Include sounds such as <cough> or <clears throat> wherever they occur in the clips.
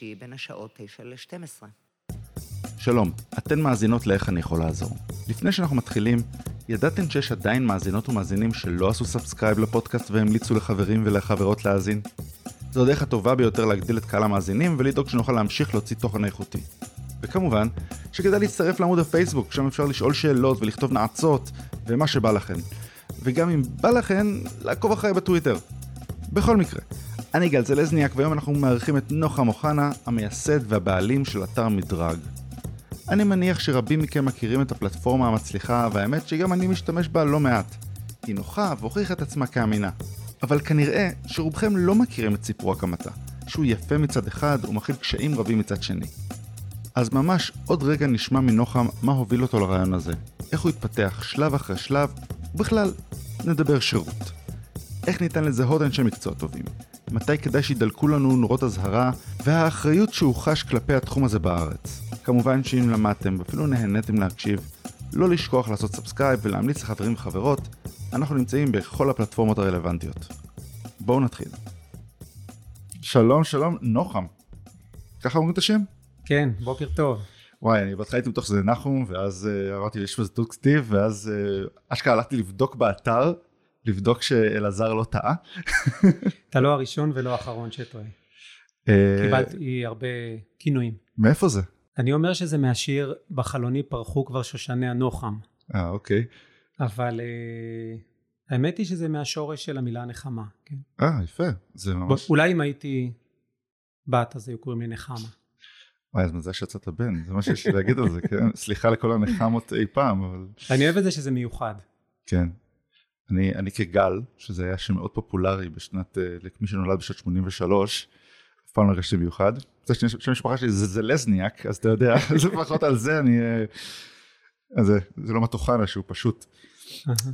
שלישי בין השעות 9 ל-12. שלום, אתן מאזינות לאיך אני יכול לעזור. לפני שאנחנו מתחילים, ידעתם שיש עדיין מאזינות ומאזינים שלא עשו subscribe לפודקאסט והמליצו לחברים ולחברות להאזין? זו הדרך הטובה ביותר להגדיל את קהל המאזינים ולדאוג שנוכל להמשיך להוציא תוכן איכותי. וכמובן, שכדאי להצטרף לעמוד הפייסבוק, שם אפשר לשאול שאלות ולכתוב עצות ומה שבא לכן. וגם אם בא לכן, לעקוב אחריי בטוויטר. בכל מקרה, אני גל זלזניאק והיום אנחנו מארחים את נוחם אוחנה, המייסד והבעלים של אתר מדרג. אני מניח שרבים מכם מכירים את הפלטפורמה המצליחה, והאמת שגם אני משתמש בה לא מעט. היא נוחה והוכיחה את עצמה כאמינה. אבל כנראה שרובכם לא מכירים את סיפור הקמתה, שהוא יפה מצד אחד ומכיל קשיים רבים מצד שני. אז ממש עוד רגע נשמע מנוחם מה הוביל אותו לרעיון הזה, איך הוא התפתח שלב אחרי שלב, ובכלל, נדבר שירות. איך ניתן לזהות אנשי מקצוע טובים, מתי כדאי שידלקו לנו נורות אזהרה, והאחריות שהוא חש כלפי התחום הזה בארץ. כמובן שאם למדתם ואפילו נהניתם להקשיב, לא לשכוח לעשות subscribe ולהמליץ לחברים וחברות, אנחנו נמצאים בכל הפלטפורמות הרלוונטיות. בואו נתחיל. שלום שלום נוחם. ככה אומרים את השם? כן, בוקר טוב. וואי, אני בהתחלה הייתי בטוח שזה נחום, ואז uh, אמרתי יש בזה טוק סטיב, ואז uh, אשכרה הלכתי לבדוק באתר, לבדוק שאלעזר לא טעה. אתה לא הראשון ולא האחרון שטועה. אה, קיבלתי הרבה כינויים. מאיפה זה? אני אומר שזה מהשיר בחלוני פרחו כבר שושני הנוחם, אה, אוקיי. אבל אה, האמת היא שזה מהשורש של המילה נחמה. כן? אה, יפה. זה ממש... אולי אם הייתי בת אז היו קוראים לי נחמה. וואי, אז מזל שיצאת בן, זה מה שיש לי להגיד על זה, כן? סליחה לכל הנחמות אי פעם, אבל... אני אוהב את זה שזה מיוחד. כן. אני, אני כגל, שזה היה שם מאוד פופולרי בשנת, אה, למי שנולד בשנת 83, אף פעם לא הרגשתי מיוחד. זה שם המשפחה שלי זה זלזניאק, אז אתה יודע, <laughs> אז לפחות על זה אני... אה, אז זה, זה לא מטוחנה שהוא פשוט.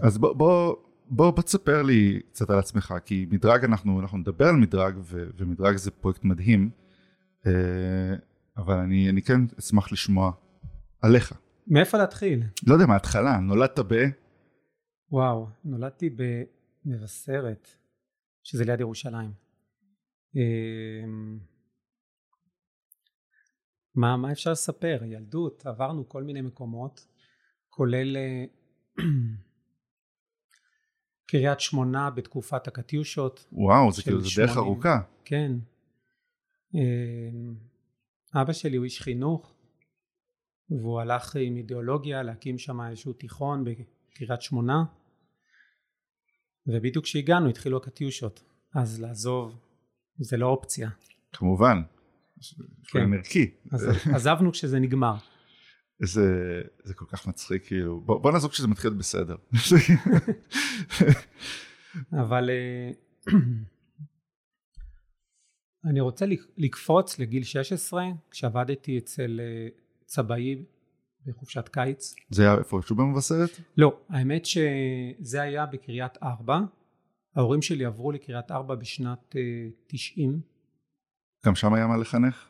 אז בוא, בוא, בוא, בוא תספר לי קצת על עצמך, כי מדרג אנחנו, אנחנו נדבר על מדרג, ו, ומדרג זה פרויקט מדהים, אה, אבל אני, אני כן אשמח לשמוע עליך. מאיפה להתחיל? לא יודע, מההתחלה, נולדת ב... וואו, נולדתי במבשרת, שזה ליד ירושלים. אמ, מה, מה אפשר לספר? ילדות, עברנו כל מיני מקומות, כולל אה, <clears throat> קריית שמונה בתקופת הקטיושות. וואו, זה כאילו, זה דרך 80. ארוכה. כן. אמ, אבא שלי הוא איש חינוך, והוא הלך עם אידיאולוגיה להקים שם איזשהו תיכון בקריית שמונה, ובדיוק כשהגענו התחילו הקטיושות, אז לעזוב זה לא אופציה. כמובן. כן. ערכי. אז עזבנו כשזה נגמר. זה, זה כל כך מצחיק, כאילו. בוא, בוא נעזוב כשזה מתחיל בסדר. אבל אה, <clears throat> אני רוצה לק- לקפוץ לגיל 16 כשעבדתי אצל אה, צבעי בחופשת קיץ. זה היה איפשהו במבשרת? לא, האמת שזה היה בקריית ארבע. ההורים שלי עברו לקריית ארבע בשנת אה, 90. גם שם היה מה לחנך?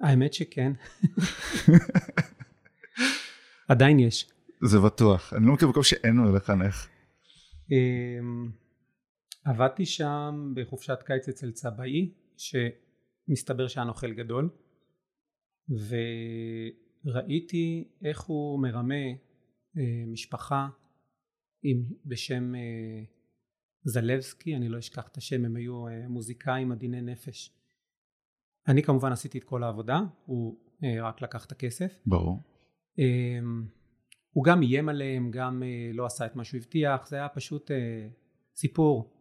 האמת שכן. <laughs> עדיין יש. זה בטוח. אני לא מכיר מקום שאין מה לחנך. אמ, עבדתי שם בחופשת קיץ אצל צבעי שמסתבר שהיה נוכל גדול וראיתי איך הוא מרמה אה, משפחה עם, בשם אה, זלבסקי אני לא אשכח את השם הם היו אה, מוזיקאים עדיני נפש אני כמובן עשיתי את כל העבודה הוא אה, רק לקח את הכסף ברור. אמ, הוא גם איים עליהם, גם אה, לא עשה את מה שהוא הבטיח, זה היה פשוט אה, סיפור.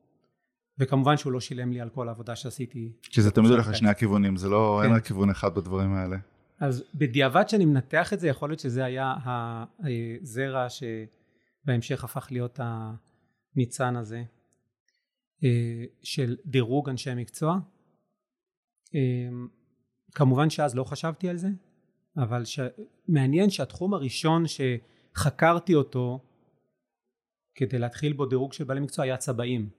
וכמובן שהוא לא שילם לי על כל העבודה שעשיתי. כי זה תמיד הולך לשני הכיוונים, זה לא, אין כן. רק כיוון אחד בדברים האלה. אז בדיעבד שאני מנתח את זה, יכול להיות שזה היה הזרע שבהמשך הפך להיות הניצן הזה אה, של דירוג אנשי מקצוע. אה, כמובן שאז לא חשבתי על זה, אבל ש... מעניין שהתחום הראשון שחקרתי אותו כדי להתחיל בו דירוג של בעלי מקצוע היה צבעים.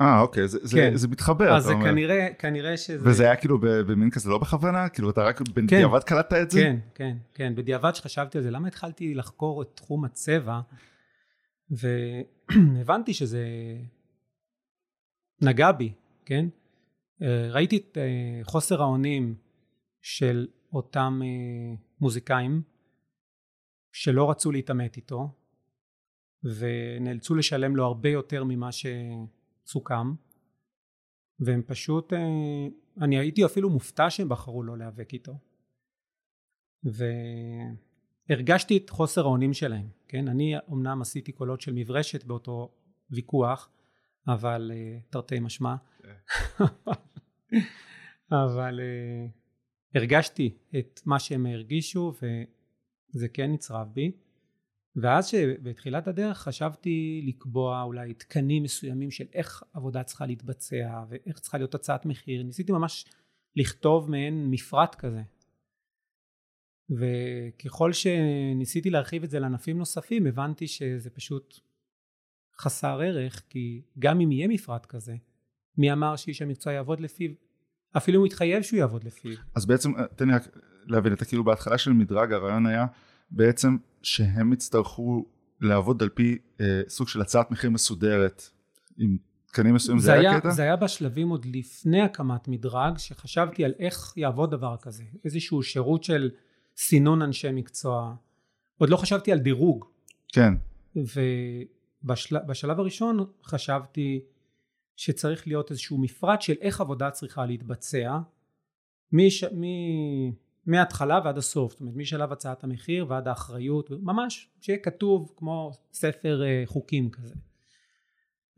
אה, אוקיי, זה, זה, כן. זה מתחבר, אז אתה זה אומר. כנראה, כנראה שזה... וזה היה כאילו במין כזה לא בכוונה? כאילו אתה רק בדיעבד קלטת את זה? כן, כן, כן. בדיעבד שחשבתי על זה, למה התחלתי לחקור את תחום הצבע, והבנתי שזה נגע בי, כן? אה, ראיתי את אה, חוסר האונים של אותם אה, מוזיקאים שלא רצו להתעמת איתו, ונאלצו לשלם לו הרבה יותר ממה שסוכם, והם פשוט, אה, אני הייתי אפילו מופתע שהם בחרו לא להיאבק איתו. והרגשתי את חוסר האונים שלהם, כן? אני אמנם עשיתי קולות של מברשת באותו ויכוח, אבל אה, תרתי משמע, אבל אה, הרגשתי את מה שהם הרגישו וזה כן נצרב בי. ואז שבתחילת הדרך חשבתי לקבוע אולי תקנים מסוימים של איך עבודה צריכה להתבצע ואיך צריכה להיות הצעת מחיר ניסיתי ממש לכתוב מעין מפרט כזה. וככל שניסיתי להרחיב את זה לענפים נוספים הבנתי שזה פשוט חסר ערך כי גם אם יהיה מפרט כזה מי אמר שאיש המקצוע יעבוד לפיו? אפילו הוא יתחייב שהוא יעבוד לפיו. אז בעצם, תן לי רק להבין, אתה כאילו בהתחלה של מדרג הרעיון היה בעצם שהם יצטרכו לעבוד על פי אה, סוג של הצעת מחיר מסודרת עם תקנים מסוימים, זה, זה היה הקטע? זה היה בשלבים עוד לפני הקמת מדרג, שחשבתי על איך יעבוד דבר כזה, איזשהו שירות של סינון אנשי מקצוע. עוד לא חשבתי על דירוג, כן, ובשלב הראשון חשבתי שצריך להיות איזשהו מפרט של איך עבודה צריכה להתבצע, מש, מ, מההתחלה ועד הסוף, זאת אומרת משלב הצעת המחיר ועד האחריות, ממש שיהיה כתוב כמו ספר אה, חוקים כזה.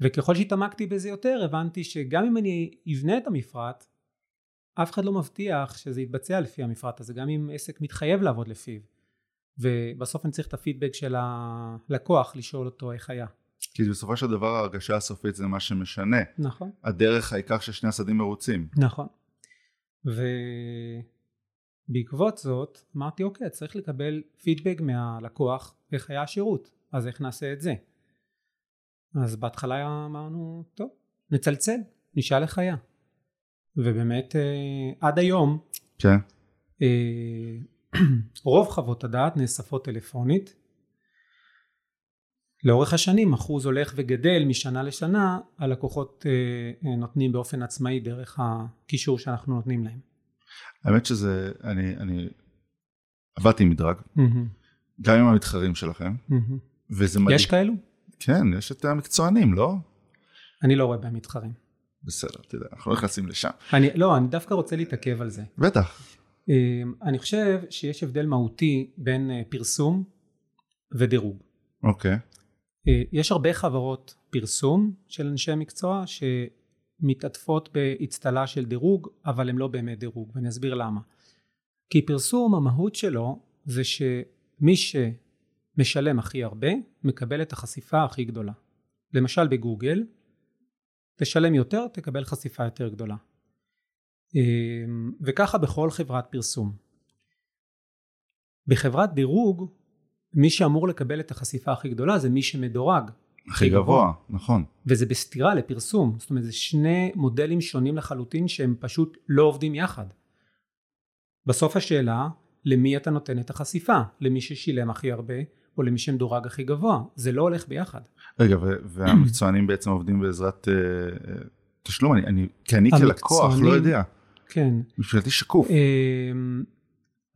וככל שהתעמקתי בזה יותר הבנתי שגם אם אני אבנה את המפרט אף אחד לא מבטיח שזה יתבצע לפי המפרט הזה גם אם עסק מתחייב לעבוד לפיו ובסוף אני צריך את הפידבק של הלקוח לשאול אותו איך היה כי בסופו של דבר ההרגשה הסופית זה מה שמשנה. נכון הדרך העיקר ששני הצדדים מרוצים. נכון ובעקבות זאת אמרתי אוקיי צריך לקבל פידבק מהלקוח איך היה השירות אז איך נעשה את זה? אז בהתחלה אמרנו טוב נצלצל נשאל איך היה. ובאמת אה, עד היום כן. אה, <clears throat> רוב חוות הדעת נאספות טלפונית. לאורך השנים אחוז הולך וגדל משנה לשנה הלקוחות אה, אה, נותנים באופן עצמאי דרך הקישור שאנחנו נותנים להם האמת שזה, אני, אני עבדתי עם מדרג, גם עם המתחרים שלכם, וזה מדהים. יש כאלו? כן, יש את המקצוענים, לא? אני לא רואה בהם מתחרים בסדר, אתה יודע, אנחנו לא נכנסים לשם. אני, לא, אני דווקא רוצה להתעכב על זה בטח. אה, אני חושב שיש הבדל מהותי בין אה, פרסום ודירוג אוקיי. אה, יש הרבה חברות פרסום של אנשי מקצוע שמתעטפות באצטלה של דירוג אבל הם לא באמת דירוג ואני אסביר למה. כי פרסום המהות שלו זה שמי שמשלם הכי הרבה מקבל את החשיפה הכי גדולה. למשל בגוגל תשלם יותר תקבל חשיפה יותר גדולה. אה, וככה בכל חברת פרסום. בחברת דירוג מי שאמור לקבל את החשיפה הכי גדולה זה מי שמדורג הכי גבוה, נכון. וזה בסתירה לפרסום זאת אומרת זה שני מודלים שונים לחלוטין שהם פשוט לא עובדים יחד. בסוף השאלה למי אתה נותן את החשיפה? למי ששילם הכי הרבה או למי שמדורג הכי גבוה? זה לא הולך ביחד. רגע, והמקצוענים בעצם עובדים בעזרת אה, תשלום, אני, אני, כי אני כלקוח לא יודע, כן. מבחינתי שקוף. אמ,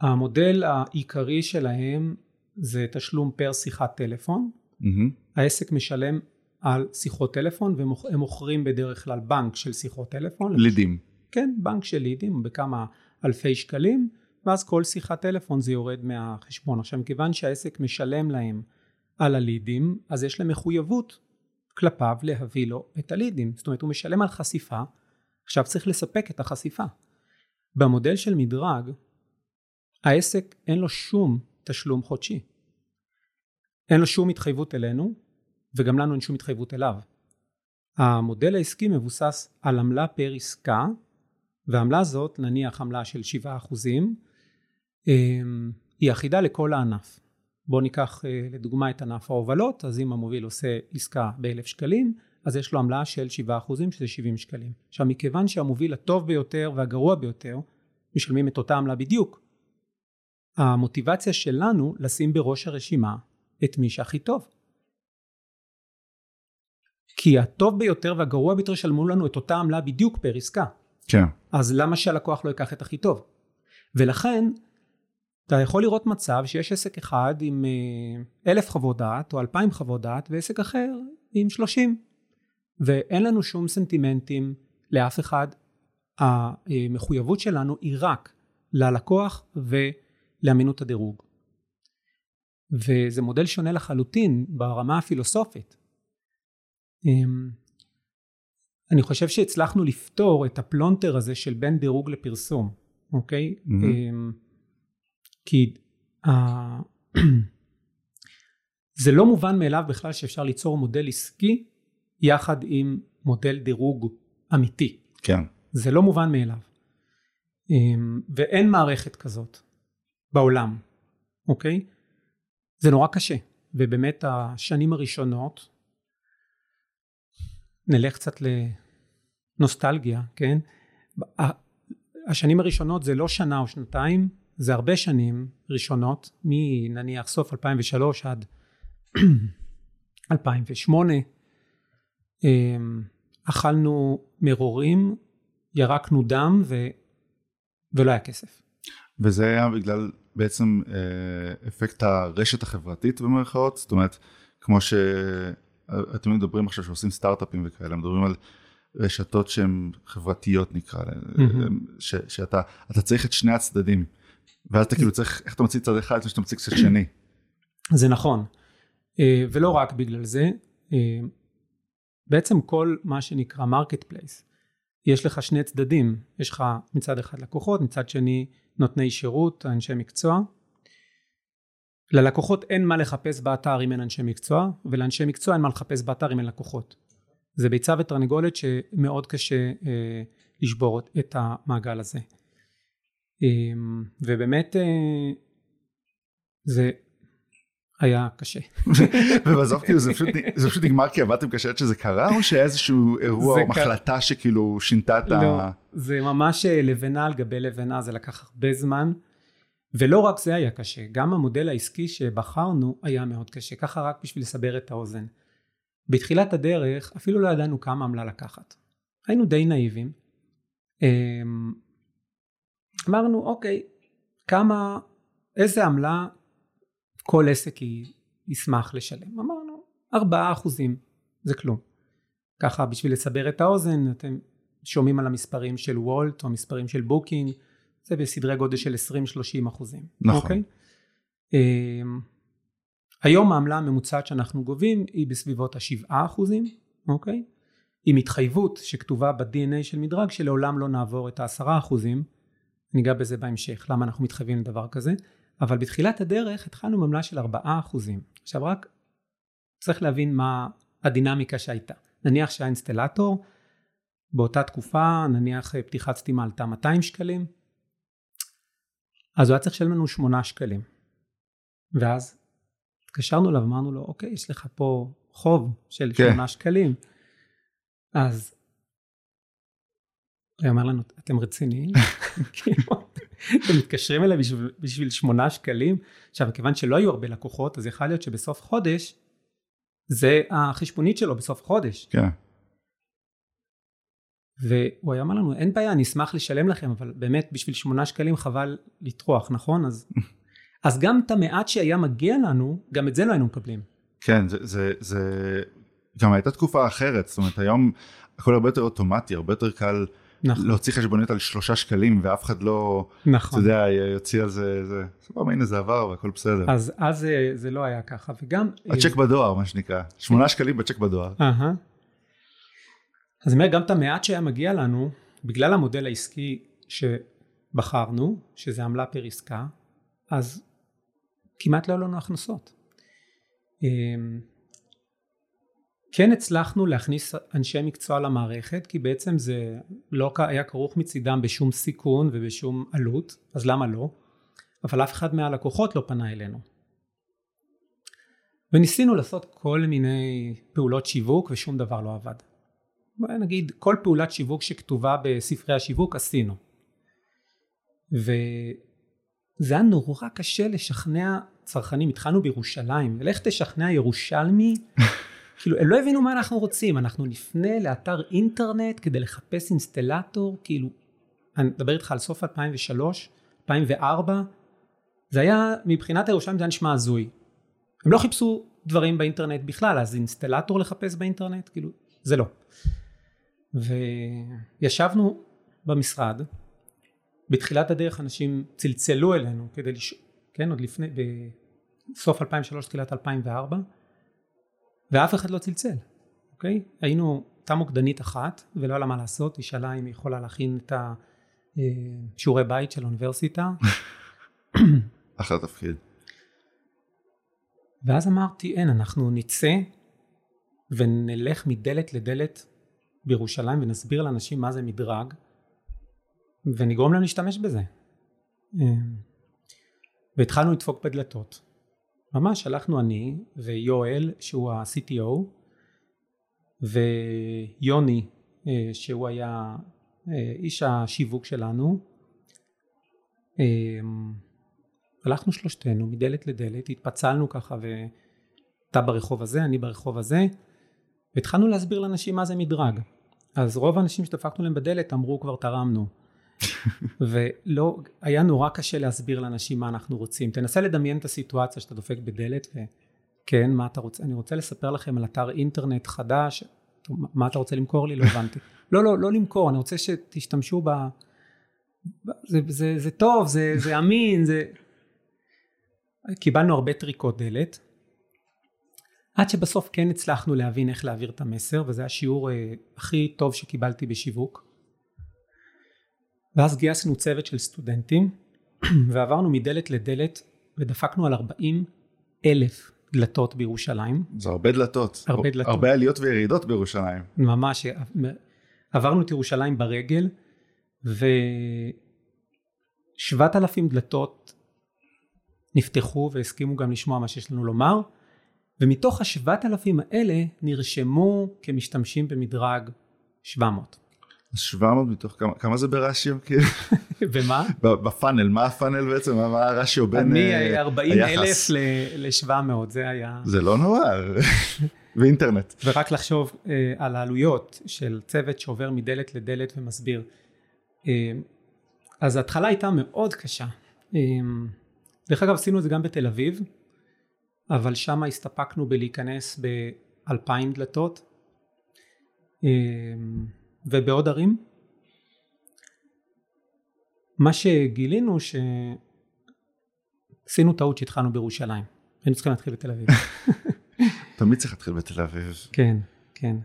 המודל העיקרי שלהם זה תשלום פר שיחת טלפון. מהמם. העסק משלם על שיחות טלפון והם מוכרים בדרך כלל בנק של שיחות טלפון. לידים. כן בנק של לידים בכמה אלפי שקלים ואז כל שיחת טלפון זה יורד מהחשבון. עכשיו מכיוון שהעסק משלם להם על הלידים אז יש להם מחויבות כלפיו להביא לו את הלידים. זאת אומרת הוא משלם על חשיפה. עכשיו צריך לספק את החשיפה. במודל של מדרג העסק אין לו שום תשלום חודשי אין לו שום התחייבות אלינו וגם לנו אין שום התחייבות אליו המודל העסקי מבוסס על עמלה פר עסקה והעמלה הזאת, נניח עמלה של 7 אחוזים, אמ, היא אחידה לכל הענף. בואו ניקח אה, לדוגמה את ענף ההובלות, אז אם המוביל עושה עסקה באלף שקלים, אז יש לו עמלה של 7 אחוזים שזה 70 שקלים. עכשיו מכיוון שהמוביל הטוב ביותר והגרוע ביותר משלמים את אותה עמלה בדיוק, המוטיבציה שלנו לשים בראש הרשימה את מי שהכי טוב. כי הטוב ביותר והגרוע ביותר שלמו לנו את אותה עמלה בדיוק פר עסקה. כן. אז למה שהלקוח לא ייקח את הכי טוב? ולכן אתה יכול לראות מצב שיש עסק אחד עם אה, אלף חוות דעת או אלפיים חוות דעת ועסק אחר עם שלושים ואין לנו שום סנטימנטים לאף אחד המחויבות שלנו היא רק ללקוח ולאמינות הדירוג וזה מודל שונה לחלוטין ברמה הפילוסופית אמ, אני חושב שהצלחנו לפתור את הפלונטר הזה של בין דירוג לפרסום אוקיי mm-hmm. כי <clears throat> זה לא מובן מאליו בכלל שאפשר ליצור מודל עסקי יחד עם מודל דירוג אמיתי. כן. זה לא מובן מאליו. אמ, ואין מערכת כזאת בעולם, אוקיי? זה נורא קשה. ובאמת השנים הראשונות, נלך קצת לנוסטלגיה, כן? השנים הראשונות זה לא שנה או שנתיים, זה הרבה שנים ראשונות, מנניח סוף 2003 עד 2008, אמ, אכלנו מרורים, ירקנו דם ו... ולא היה כסף. וזה היה בגלל בעצם אה, אפקט הרשת החברתית במרכאות, זאת אומרת, כמו שאתם מדברים עכשיו שעושים סטארט-אפים וכאלה, מדברים על רשתות שהן חברתיות נקרא להן, mm-hmm. שאתה צריך את שני הצדדים. ואז אתה כאילו צריך, איך אתה מציג צד אחד לפני שאתה מציג צד שני. זה נכון. אה, ולא רק בגלל זה, אה, בעצם כל מה שנקרא marketplace, יש לך שני צדדים, יש לך מצד אחד לקוחות, מצד שני נותני שירות, אנשי מקצוע. ללקוחות אין מה לחפש באתר אם אין אנשי מקצוע, ולאנשי מקצוע אין מה לחפש באתר אם אין לקוחות. זה ביצה ותרנגולת שמאוד קשה אה, לשבור את המעגל הזה. אמ, ובאמת אה, זה היה קשה. <laughs> ובסוף כאילו זה פשוט, זה פשוט נגמר כי עבדתם קשה עד שזה קרה או שהיה איזשהו אירוע או מחלטה שכאילו שינתה את ה... לא, זה ממש אה, לבנה על גבי לבנה זה לקח הרבה זמן. ולא רק זה היה קשה גם המודל העסקי שבחרנו היה מאוד קשה. ככה רק בשביל לסבר את האוזן. בתחילת הדרך אפילו לא ידענו כמה עמלה לקחת. היינו די נאיבים. אמ, אמרנו אוקיי כמה איזה עמלה כל עסק ישמח לשלם. אמרנו ארבעה אחוזים זה כלום. ככה בשביל לסבר את האוזן אתם שומעים על המספרים של וולט או המספרים של בוקינג זה בסדרי גודל של 20-30 אחוזים. נכון. אוקיי? אמ, היום העמלה הממוצעת שאנחנו גובים היא בסביבות השבעה אחוזים אוקיי? עם התחייבות שכתובה ב-DNA של מדרג שלעולם לא נעבור את העשרה אחוזים. ניגע בזה בהמשך, למה אנחנו מתחייבים לדבר כזה, אבל בתחילת הדרך התחלנו ממלה של 4%. עכשיו רק צריך להבין מה הדינמיקה שהייתה. נניח שהיה אינסטלטור, באותה תקופה נניח פתיחת סתימה עלתה 200 שקלים, אז הוא היה צריך לשלם לנו 8 שקלים. ואז התקשרנו אליו, אמרנו לו, אוקיי, יש לך פה חוב של כן. 8 שקלים. אז הוא אמר לנו, אתם רציניים? <laughs> כאילו, אתם מתקשרים אליי בשביל, בשביל שמונה שקלים? עכשיו, מכיוון שלא היו הרבה לקוחות, אז יכול להיות שבסוף חודש, זה החשבונית שלו בסוף חודש. כן. והוא היה אמר לנו, אין בעיה, אני אשמח לשלם לכם, אבל באמת בשביל שמונה שקלים חבל לטרוח, נכון? אז, <laughs> אז גם את המעט שהיה מגיע לנו, גם את זה לא היינו מקבלים. כן, זה, זה, זה גם הייתה תקופה אחרת, זאת אומרת היום הכל הרבה יותר אוטומטי, הרבה יותר קל. נכון. להוציא חשבונית על שלושה שקלים ואף אחד לא, נכון. אתה יודע, יוציא על זה, זה, סבבה, הנה זה עבר והכל בסדר. אז אז זה, זה לא היה ככה, וגם... הצ'ק בדואר, מה שנקרא, שמונה שקלים בצ'ק בדואר. Uh-huh. אז אני אומר, גם את המעט שהיה מגיע לנו, בגלל המודל העסקי שבחרנו, שזה עמלה פר עסקה, אז כמעט לא היו לנו הכנסות. כן הצלחנו להכניס אנשי מקצוע למערכת, כי בעצם זה לא היה כרוך מצידם בשום סיכון ובשום עלות, אז למה לא? אבל אף אחד מהלקוחות לא פנה אלינו. וניסינו לעשות כל מיני פעולות שיווק ושום דבר לא עבד. נגיד כל פעולת שיווק שכתובה בספרי השיווק עשינו. וזה היה נורא קשה לשכנע צרכנים, התחלנו בירושלים, ולך תשכנע ירושלמי, <laughs> כאילו הם לא הבינו מה אנחנו רוצים, אנחנו נפנה לאתר אינטרנט כדי לחפש אינסטלטור, כאילו, אני מדבר איתך על סוף 2003, 2004, זה היה, מבחינת הירושלים זה היה נשמע הזוי. הם לא חיפשו דברים באינטרנט בכלל, אז אינסטלטור לחפש באינטרנט, כאילו, זה לא. וישבנו במשרד, בתחילת הדרך אנשים צלצלו אלינו כדי לשאול, כן, עוד לפני, בסוף 2003, תחילת 2004, ואף אחד לא צלצל, אוקיי? היינו, הייתה מוקדנית אחת, ולא היה לה מה לעשות, היא שאלה אם היא יכולה להכין את השיעורי בית של האוניברסיטה. <laughs> אחלה תפקיד. ואז אמרתי, אין, אנחנו נצא ונלך מדלת לדלת בירושלים ונסביר לאנשים מה זה מדרג, ונגרום להם להשתמש בזה. והתחלנו לדפוק בדלתות. ממש הלכנו אני ויואל שהוא ה-CTO ויוני שהוא היה איש השיווק שלנו. הלכנו שלושתנו מדלת לדלת התפצלנו ככה ואתה ברחוב הזה אני ברחוב הזה והתחלנו להסביר לאנשים מה זה מדרג. אז רוב האנשים שדפקנו להם בדלת אמרו כבר תרמנו ולא, היה נורא קשה להסביר לאנשים מה אנחנו רוצים. תנסה לדמיין את הסיטואציה שאתה דופק בדלת וכן, מה אתה רוצה? אני רוצה לספר לכם על אתר אינטרנט חדש, מה אתה רוצה למכור לי? לא הבנתי. לא, לא, לא למכור, אני רוצה שתשתמשו ב... זה, זה, זה טוב, זה, זה אמין, זה... קיבלנו הרבה טריקות דלת, עד שבסוף כן הצלחנו להבין איך להעביר את המסר, וזה השיעור אה, הכי טוב שקיבלתי בשיווק. ואז גייסנו צוות של סטודנטים <clears throat> ועברנו מדלת לדלת ודפקנו על 40 אלף דלתות בירושלים. זה הרבה דלתות. הרבה דלתות. הרבה עליות וירידות בירושלים. ממש, עברנו את ירושלים ברגל ושבעת אלפים דלתות נפתחו והסכימו גם לשמוע מה שיש לנו לומר ומתוך השבעת אלפים האלה נרשמו כמשתמשים במדרג 700. 700 מתוך כמה, כמה זה ברשיו? <laughs> במה? בפאנל, מה הפאנל בעצם? מה הרשיו בין אני 40 אלף ל-700, זה היה... זה לא נורא, <laughs> ואינטרנט. ורק לחשוב אה, על העלויות של צוות שעובר מדלת לדלת ומסביר. אה, אז ההתחלה הייתה מאוד קשה. אה, דרך אגב עשינו את זה גם בתל אביב, אבל שם הסתפקנו בלהיכנס באלפיים דלתות. ובעוד ערים. מה שגילינו שעשינו טעות שהתחלנו בירושלים. היינו צריכים להתחיל בתל אביב. <laughs> תמיד צריך להתחיל בתל אביב. כן, כן.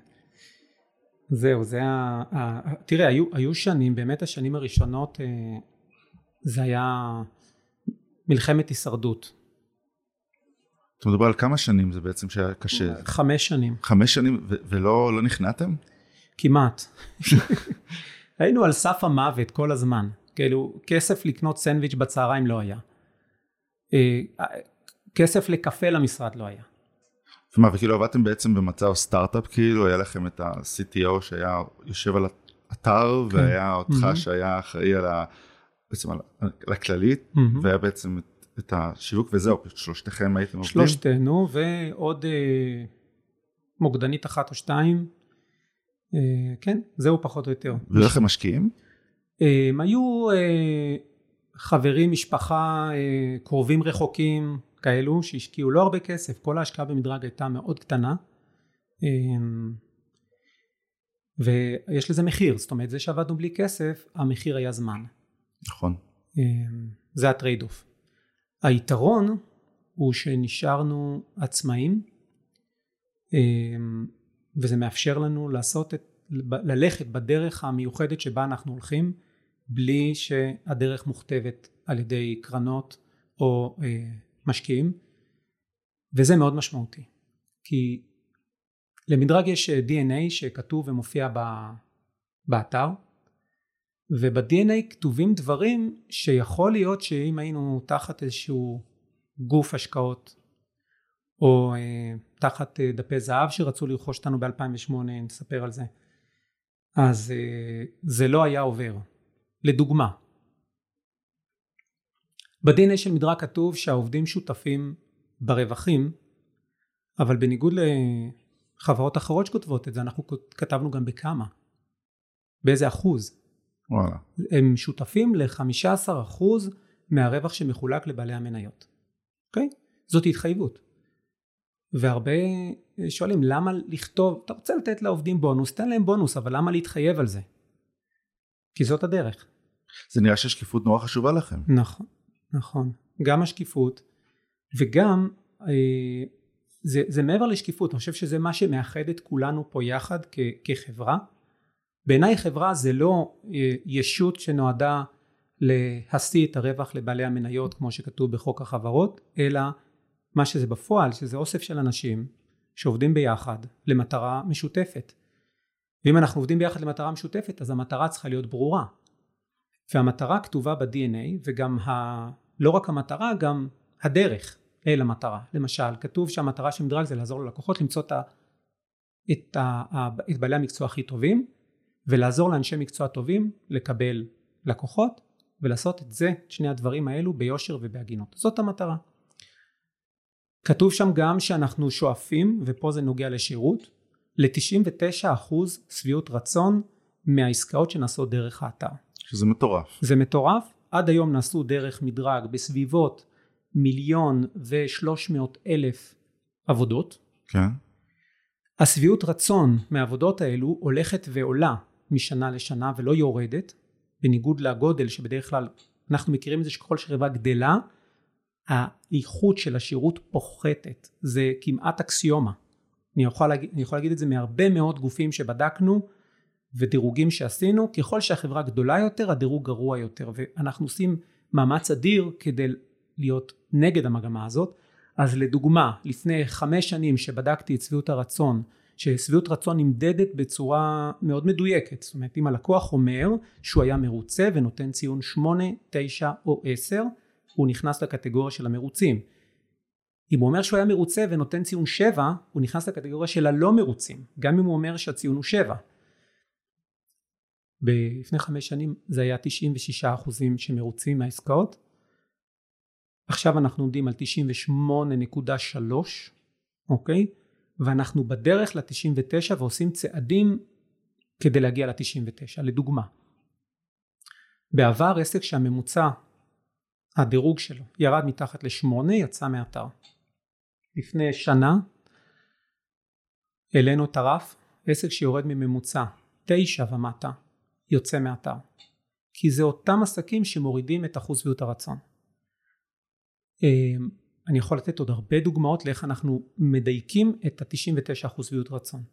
זהו, זה ה... ה... תראה, היו, היו שנים, באמת השנים הראשונות, אה, זה היה מלחמת הישרדות. אתה מדבר על כמה שנים זה בעצם שהיה קשה? חמש שנים. חמש שנים, ו- ולא לא נכנעתם? כמעט. <laughs> היינו על סף המוות כל הזמן. כאילו, כסף לקנות סנדוויץ' בצהריים לא היה. אה, כסף לקפה למשרד לא היה. מה, וכאילו עבדתם בעצם במצב סטארט-אפ, כאילו היה לכם את ה-CTO שהיה יושב על אתר, כן. והיה אותך mm-hmm. שהיה אחראי על ה... בעצם על, על הכללית, mm-hmm. והיה בעצם את, את השיווק וזהו, שלושתכם הייתם עובדים? שלושתנו, ועוד אה, מוקדנית אחת או שתיים כן, זהו פחות או יותר. והיו לכם משקיעים? אה, הם היו אה, חברים, משפחה, קרובים רחוקים כאלו שהשקיעו לא הרבה כסף, כל ההשקעה במדרג הייתה מאוד קטנה. ויש לזה מחיר, זאת אומרת זה שעבדנו בלי כסף, המחיר היה זמן. נכון. זה ה trade-off. היתרון הוא שנשארנו עצמאים וזה מאפשר לנו לעשות את, ללכת בדרך המיוחדת שבה אנחנו הולכים בלי שהדרך מוכתבת על ידי קרנות או אה, משקיעים. וזה מאוד משמעותי כי למדרג יש אה, DNA שכתוב ומופיע באתר וב-DNA כתובים דברים שיכול להיות שאם היינו תחת איזשהו גוף השקעות או אה, תחת אה, דפי זהב שרצו לרכוש אותנו ב-2008 נספר על זה אז אה, זה לא היה עובר לדוגמה ב-DNA של מדרג כתוב שהעובדים שותפים ברווחים אבל בניגוד לחברות אחרות שכותבות את זה אנחנו כתבנו גם בכמה באיזה אחוז וואלה. הם שותפים ל-15% מהרווח שמחולק לבעלי המניות. אוקיי? Okay? זאת התחייבות. והרבה שואלים למה לכתוב, אתה רוצה לתת לעובדים בונוס, תן להם בונוס, אבל למה להתחייב על זה? כי זאת הדרך. זה נראה ששקיפות נורא חשובה לכם. נכון, נכון. גם השקיפות וגם אה, זה, זה מעבר לשקיפות, אני חושב שזה מה שמאחד את כולנו פה יחד כ, כחברה. בעיניי חברה זה לא אה, ישות שנועדה להשיא את הרווח לבעלי המניות כמו שכתוב בחוק החברות, אלא מה שזה בפועל, שזה אוסף של אנשים שעובדים ביחד למטרה משותפת. ואם אנחנו עובדים ביחד למטרה משותפת, אז המטרה צריכה להיות ברורה. והמטרה כתובה ב-DNA, וגם ה... לא רק המטרה, גם הדרך אל המטרה. למשל, כתוב שהמטרה של מדרג זה לעזור ללקוחות למצוא את, ה... את, ה... את בעלי המקצוע הכי טובים, ולעזור לאנשי מקצוע טובים לקבל לקוחות, ולעשות את זה, את שני הדברים האלו, ביושר ובהגינות. זאת המטרה. כתוב שם גם שאנחנו שואפים, ופה זה נוגע לשירות, ל-99% שביעות רצון מהעסקאות שנעשות דרך האתר. שזה מטורף. זה מטורף. עד היום נעשו דרך מדרג בסביבות מיליון ושלוש מאות אלף עבודות. כן. השביעות רצון מהעבודות האלו הולכת ועולה משנה לשנה ולא יורדת, בניגוד לגודל שבדרך כלל אנחנו מכירים את זה שככל שחברה גדלה האיכות של השירות פוחתת, זה כמעט אקסיומה. אני יכול, להגיד, אני יכול להגיד את זה מהרבה מאוד גופים שבדקנו ודירוגים שעשינו, ככל שהחברה גדולה יותר הדירוג גרוע יותר ואנחנו עושים מאמץ אדיר כדי להיות נגד המגמה הזאת. אז לדוגמה לפני חמש שנים שבדקתי את שביעות הרצון ששביעות רצון נמדדת בצורה מאוד מדויקת זאת אומרת אם הלקוח אומר שהוא היה מרוצה ונותן ציון 8, 9 או 10 הוא נכנס לקטגוריה של המרוצים. אם הוא אומר שהוא היה מרוצה ונותן ציון 7, הוא נכנס לקטגוריה של הלא מרוצים, גם אם הוא אומר שהציון הוא 7. לפני חמש שנים זה היה 96 אחוזים שמרוצים מהעסקאות, עכשיו אנחנו עומדים על 98.3, אוקיי? ואנחנו בדרך ל-99 ועושים צעדים כדי להגיע ל-99. לדוגמה, בעבר עסק שהממוצע הדירוג שלו. ירד מתחת לשמונה יצא מאתר לפני שנה העלינו את הרף עסק שיורד מממוצע תשע ומטה יוצא מאתר כי זה אותם עסקים שמורידים את אחוז שביעות הרצון. אמ, אני יכול לתת עוד הרבה דוגמאות לאיך אנחנו מדייקים את ה-99 אחוז שביעות רצון.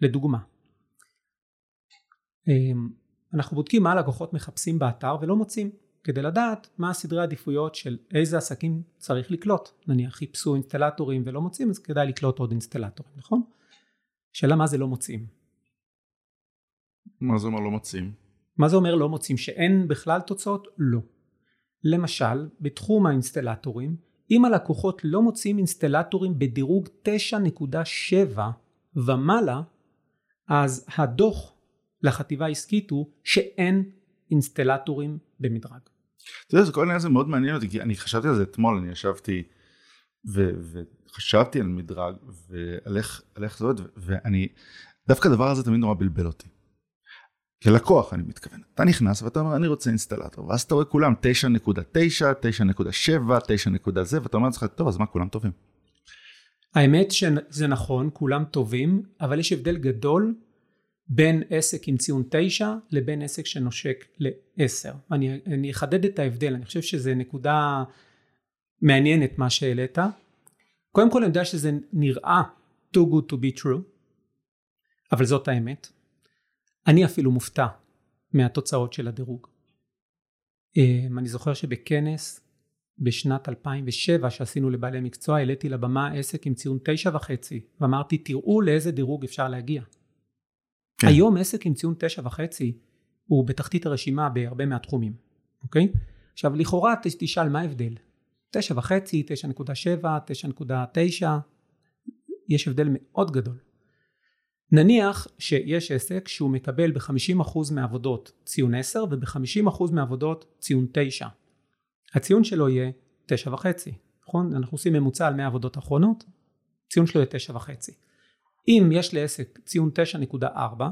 לדוגמה. אמ, אנחנו בודקים מה הלקוחות מחפשים באתר ולא מוצאים כדי לדעת מה הסדרי העדיפויות של איזה עסקים צריך לקלוט נניח חיפשו אינסטלטורים ולא מוצאים אז כדאי לקלוט עוד אינסטלטורים נכון? שאלה מה זה לא מוצאים מה זה אומר לא מוצאים? מה זה אומר לא מוצאים שאין בכלל תוצאות? לא למשל בתחום האינסטלטורים אם הלקוחות לא מוצאים אינסטלטורים בדירוג 9.7 ומעלה אז הדוח לחטיבה העסקית הוא שאין אינסטלטורים במדרג אתה יודע, כל העניין הזה מאוד מעניין אותי, כי אני חשבתי על זה אתמול, אני ישבתי ו- וחשבתי על מדרג ועל איך, זה עובד, ואני, דווקא הדבר הזה תמיד נורא בלבל אותי. כלקוח אני מתכוון, אתה נכנס ואתה אומר אני רוצה אינסטלטור, ואז אתה רואה כולם 9.9, 9.7, 9 נקודה זה, ואתה אומר לעצמך, טוב אז מה כולם טובים. האמת שזה נכון, כולם טובים, אבל יש הבדל גדול בין עסק עם ציון 9 לבין עסק שנושק ל-10. אני, אני אחדד את ההבדל, אני חושב שזו נקודה מעניינת מה שהעלית. קודם כל אני יודע שזה נראה too good to be true, אבל זאת האמת. אני אפילו מופתע מהתוצאות של הדירוג. אמ, אני זוכר שבכנס בשנת 2007 שעשינו לבעלי מקצוע, העליתי לבמה עסק עם ציון תשע וחצי, ואמרתי תראו לאיזה דירוג אפשר להגיע. כן. היום עסק עם ציון תשע וחצי הוא בתחתית הרשימה בהרבה מהתחומים, אוקיי? עכשיו לכאורה תשאל מה ההבדל? תשע וחצי, תשע נקודה שבע, תשע נקודה תשע, יש הבדל מאוד גדול. נניח שיש עסק שהוא מקבל ב-50% מהעבודות ציון 10 וב-50% מהעבודות ציון 9. הציון שלו יהיה 9.5, נכון? אנחנו עושים ממוצע על 100 עבודות אחרונות, ציון שלו יהיה 9.5. אם יש לעסק ציון 9.4,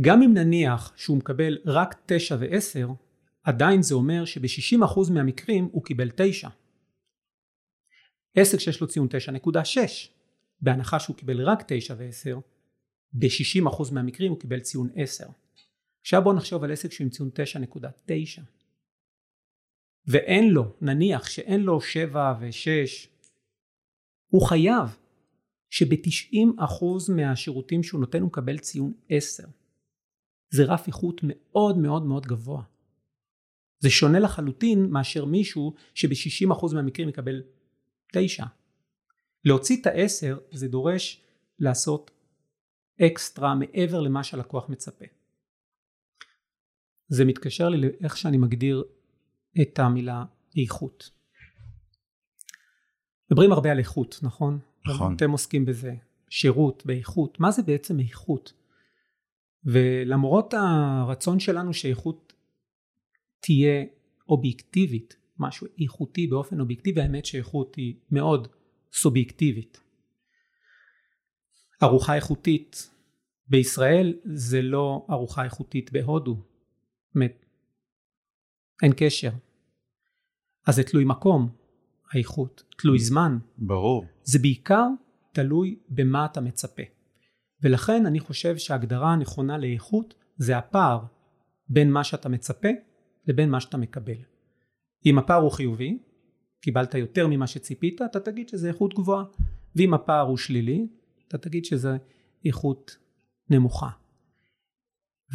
גם אם נניח שהוא מקבל רק 9 ו-10, עדיין זה אומר שב-60% מהמקרים הוא קיבל 9. עסק שיש לו ציון 9.6, בהנחה שהוא קיבל רק 9 ו-10, ב-60% מהמקרים הוא קיבל ציון 10. עכשיו בואו נחשוב על עסק שהוא עם ציון 9.9 ואין לו, נניח שאין לו 7 ו-6, הוא חייב שב-90% מהשירותים שהוא נותן הוא מקבל ציון 10. זה רף איכות מאוד מאוד מאוד גבוה. זה שונה לחלוטין מאשר מישהו שב-60% מהמקרים יקבל 9. להוציא את ה-10 זה דורש לעשות אקסטרה מעבר למה שהלקוח מצפה. זה מתקשר לי לאיך שאני מגדיר את המילה איכות. מדברים הרבה על איכות, נכון? נכון. אתם עוסקים בזה. שירות באיכות. מה זה בעצם איכות? ולמרות הרצון שלנו שאיכות תהיה אובייקטיבית, משהו איכותי באופן אובייקטיבי, האמת שאיכות היא מאוד סובייקטיבית. ארוחה איכותית בישראל זה לא ארוחה איכותית בהודו. באמת, אין קשר. אז זה תלוי מקום, האיכות, תלוי זמן. ברור. זה בעיקר תלוי במה אתה מצפה. ולכן אני חושב שההגדרה הנכונה לאיכות זה הפער בין מה שאתה מצפה לבין מה שאתה מקבל. אם הפער הוא חיובי, קיבלת יותר ממה שציפית, אתה תגיד שזה איכות גבוהה. ואם הפער הוא שלילי, אתה תגיד שזה איכות נמוכה.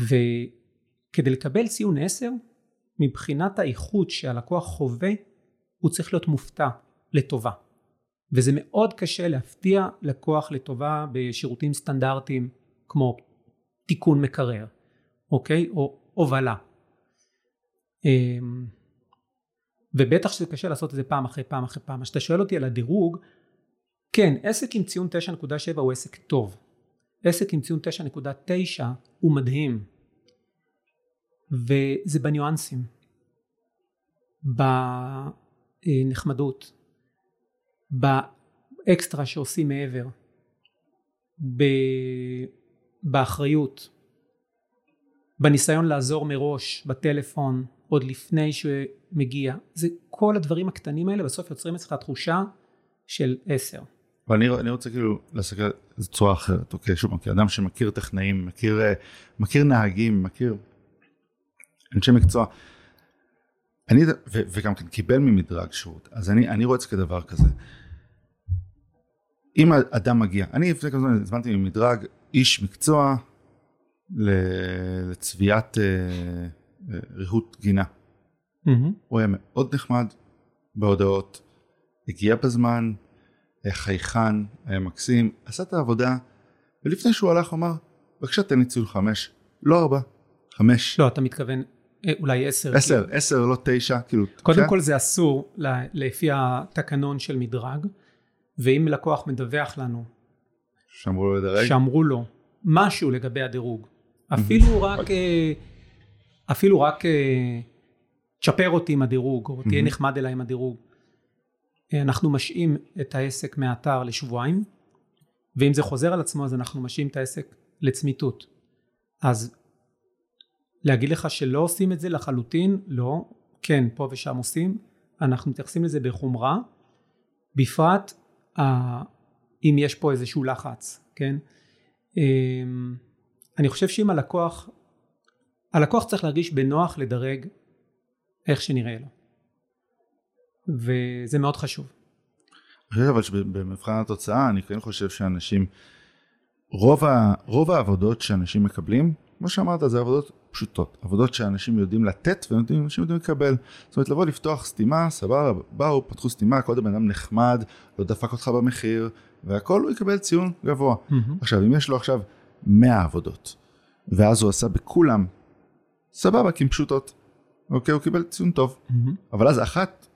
וכדי לקבל ציון 10, מבחינת האיכות שהלקוח חווה, הוא צריך להיות מופתע לטובה. וזה מאוד קשה להפתיע לקוח לטובה בשירותים סטנדרטיים כמו תיקון מקרר, אוקיי? או הובלה. אמ, ובטח שזה קשה לעשות את זה פעם אחרי פעם אחרי פעם. אז כשאתה שואל אותי על הדירוג, כן, עסק עם ציון 9.7 הוא עסק טוב. עסק עם ציון 9.9 הוא מדהים. וזה בניואנסים. בנחמדות. באקסטרה שעושים מעבר. ב... באחריות. בניסיון לעזור מראש, בטלפון, עוד לפני שמגיע. זה כל הדברים הקטנים האלה בסוף יוצרים אצלך תחושה של עשר. ואני רוצה כאילו להסתכל על זה בצורה אחרת, אוקיי? שוב, כאדם שמכיר טכנאים, מכיר, אה, מכיר נהגים, מכיר אנשי מקצוע, אני, ו, וגם כן קיבל ממדרג שירות, אז אני, אני רואה את זה כדבר כזה. אם אדם מגיע, אני לפני כמה זמן הזמנתי ממדרג איש מקצוע לצביעת אה, ריהוט גינה. Mm-hmm. הוא היה מאוד נחמד בהודעות, הגיע בזמן, היה חייכן, היה מקסים, עשה את העבודה, ולפני שהוא הלך הוא אמר, בבקשה תן לי ציון חמש, לא ארבע, חמש. לא, אתה מתכוון אה, אולי עשר. עשר, כאילו. עשר, לא תשע, כאילו. קודם כל זה אסור לפי התקנון של מדרג, ואם לקוח מדווח לנו, שאמרו לו לדרג, שאמרו לו משהו לגבי הדירוג, אפילו רק... אה, אפילו רק אה, תשפר אותי עם הדירוג, או תהיה נחמד אליי עם הדירוג. אה, אנחנו משעים את העסק מהאתר לשבועיים, ואם זה חוזר על עצמו אז אנחנו משעים את העסק לצמיתות. אז להגיד לך שלא עושים את זה לחלוטין, לא, כן, פה ושם עושים, אנחנו מתייחסים לזה בחומרה, בפרט אם יש פה איזשהו לחץ, כן? אני חושב שאם הלקוח הלקוח צריך להרגיש בנוח לדרג איך שנראה לו. וזה מאוד חשוב. אני חושב אבל שבמבחן התוצאה אני כן חושב שאנשים, רוב, ה, רוב העבודות שאנשים מקבלים כמו שאמרת, זה עבודות פשוטות, עבודות שאנשים יודעים לתת ואנשים יודעים לקבל. זאת אומרת, לבוא לפתוח סתימה, סבבה, באו, פתחו סתימה, כל בן אדם נחמד, לא דפק אותך במחיר, והכל הוא יקבל ציון גבוה. מהמם. עכשיו, אם יש לו עכשיו 100 עבודות, ואז הוא עשה בכולם, סבבה, כי הן פשוטות. אוקיי, הוא קיבל ציון טוב. מהמם. אבל אז אחת,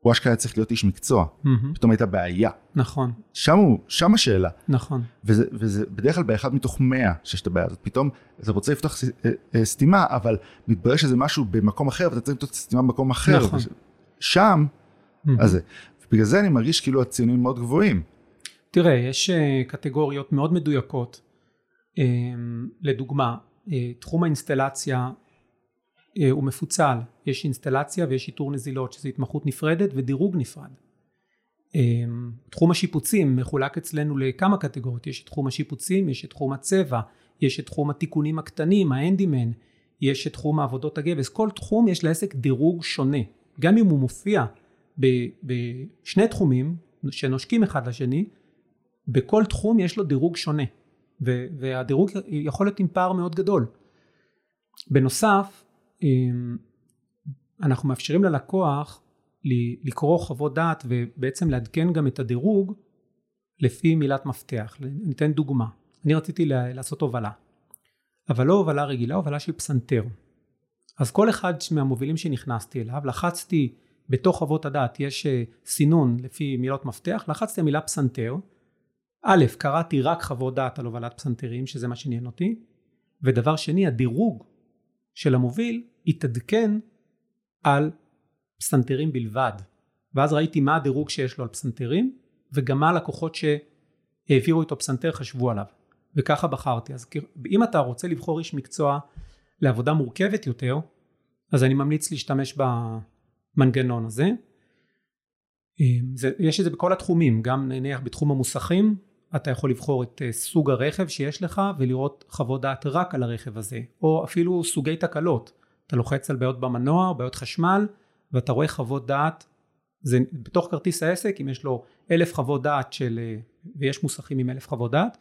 הוא אשכרה צריך להיות איש מקצוע. מהמם. פתאום הייתה בעיה. נכון, שם הוא, שם השאלה. נכון. וזה, וזה בדרך כלל באחד מתוך מאה שיש את הבעיה הזאת. פתאום אתה רוצה לפתוח ס- אה, אה, סתימה, אבל מתברר שזה משהו במקום אחר, ואתה צריך לפתוח סתימה במקום אחר. נכון. וש- שם, מהמם. אז זה. בגלל זה אני מרגיש כאילו הציונים מאוד גבוהים. תראה, יש אה, קטגוריות מאוד מדויקות. אה, לדוגמה, אה, תחום האינסטלציה הוא מפוצל. יש אינסטלציה ויש איתור נזילות, שזו התמחות נפרדת ודירוג נפרד. אה, תחום השיפוצים מחולק אצלנו לכמה קטגוריות. יש את תחום השיפוצים, יש את תחום הצבע, יש את תחום התיקונים הקטנים, האנדימן, יש את תחום העבודות הגבס. כל תחום יש לעסק דירוג שונה. גם אם הוא מופיע בשני תחומים שנושקים אחד לשני, בכל תחום יש לו דירוג שונה, והדירוג יכול להיות עם פער מאוד גדול. בנוסף, אנחנו מאפשרים ללקוח לקרוא חוות דעת ובעצם לעדכן גם את הדירוג לפי מילת מפתח. ניתן דוגמה. אני רציתי לעשות הובלה, אבל לא הובלה רגילה, הובלה של פסנתר. אז כל אחד מהמובילים שנכנסתי אליו, לחצתי בתוך חוות הדעת יש אה, סינון לפי מילות מפתח, לחצתי המילה פסנתר, א', קראתי רק חוות דעת על הובלת פסנתרים, שזה מה שעניין אותי, ודבר שני, הדירוג של המוביל התעדכן על פסנתרים בלבד. ואז ראיתי מה הדירוג שיש לו על פסנתרים, וגם מה הלקוחות שהעבירו איתו פסנתר חשבו עליו. וככה בחרתי. אז אם אתה רוצה לבחור איש מקצוע לעבודה מורכבת יותר, אז אני ממליץ להשתמש במנגנון הזה. זה, יש את זה בכל התחומים, גם נניח בתחום המוסכים, אתה יכול לבחור את אה, סוג הרכב שיש לך ולראות חוות דעת רק על הרכב הזה, או אפילו סוגי תקלות. אתה לוחץ על בעיות במנוע או בעיות חשמל, ואתה רואה חוות דעת, זה בתוך כרטיס העסק, אם יש לו אלף חוות דעת של, אה, ויש מוסכים עם אלף חוות דעת,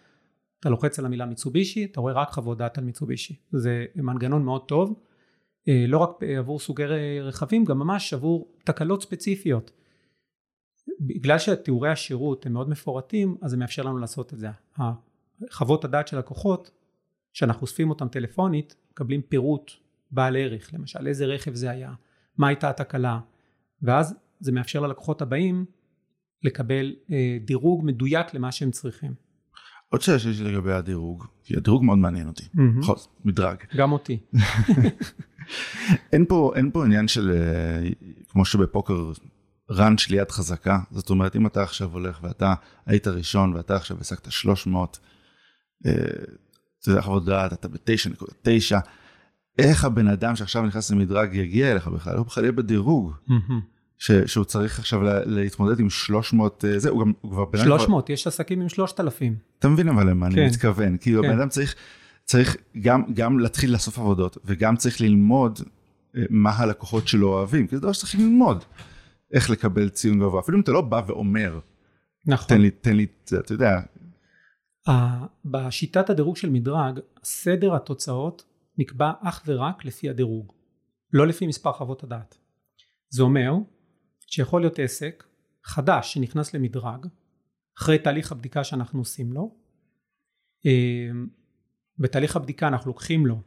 אתה לוחץ על המילה מיצובישי, אתה רואה רק חוות דעת על מיצובישי. זה מנגנון מאוד טוב, אה, לא רק עבור סוגי רכבים, גם ממש עבור תקלות ספציפיות. בגלל שתיאורי השירות הם מאוד מפורטים, אז זה מאפשר לנו לעשות את זה. חוות הדעת של לקוחות, שאנחנו אוספים אותם טלפונית, מקבלים פירוט בעל ערך, למשל איזה רכב זה היה, מה הייתה התקלה, ואז זה מאפשר ללקוחות הבאים לקבל אה, דירוג מדויק למה שהם צריכים. עוד שאלה שיש לי לגבי הדירוג, כי הדירוג מאוד מעניין אותי. בכל זאת, מדרג. גם אותי. <laughs> אין פה, אין פה עניין של, אה, כמו שבפוקר, ראנץ' ליד חזקה. זאת אומרת, אם אתה עכשיו הולך ואתה היית ראשון ואתה עכשיו השגת 300, אה, אתה יודע, חוות דעת, אתה ב-9.9, איך הבן אדם שעכשיו נכנס למדרג יגיע אליך בכלל? הוא בכלל יהיה בדירוג. ש, שהוא צריך עכשיו לה, להתמודד עם 300, אה, זה, הוא גם, הוא כבר בן אדם כבר- 300, יש עסקים עם 3,000. אתה מבין אבל למה אני כן. מתכוון, כאילו כן. הבן אדם צריך, צריך גם, גם להתחיל לאסוף עבודות וגם צריך ללמוד אה, מה הלקוחות שלו אוהבים, כי זה דבר שצריך ללמוד איך לקבל ציון גבוה, אפילו אם אתה לא בא ואומר, נכון. תן לי, תן לי, אתה יודע, בשיטת הדירוג של מדרג, סדר התוצאות נקבע אך ורק לפי הדירוג, לא לפי מספר חוות הדעת. זה אומר שיכול להיות עסק חדש שנכנס למדרג, אחרי תהליך הבדיקה שאנחנו עושים לו, אה, בתהליך הבדיקה אנחנו לוקחים לו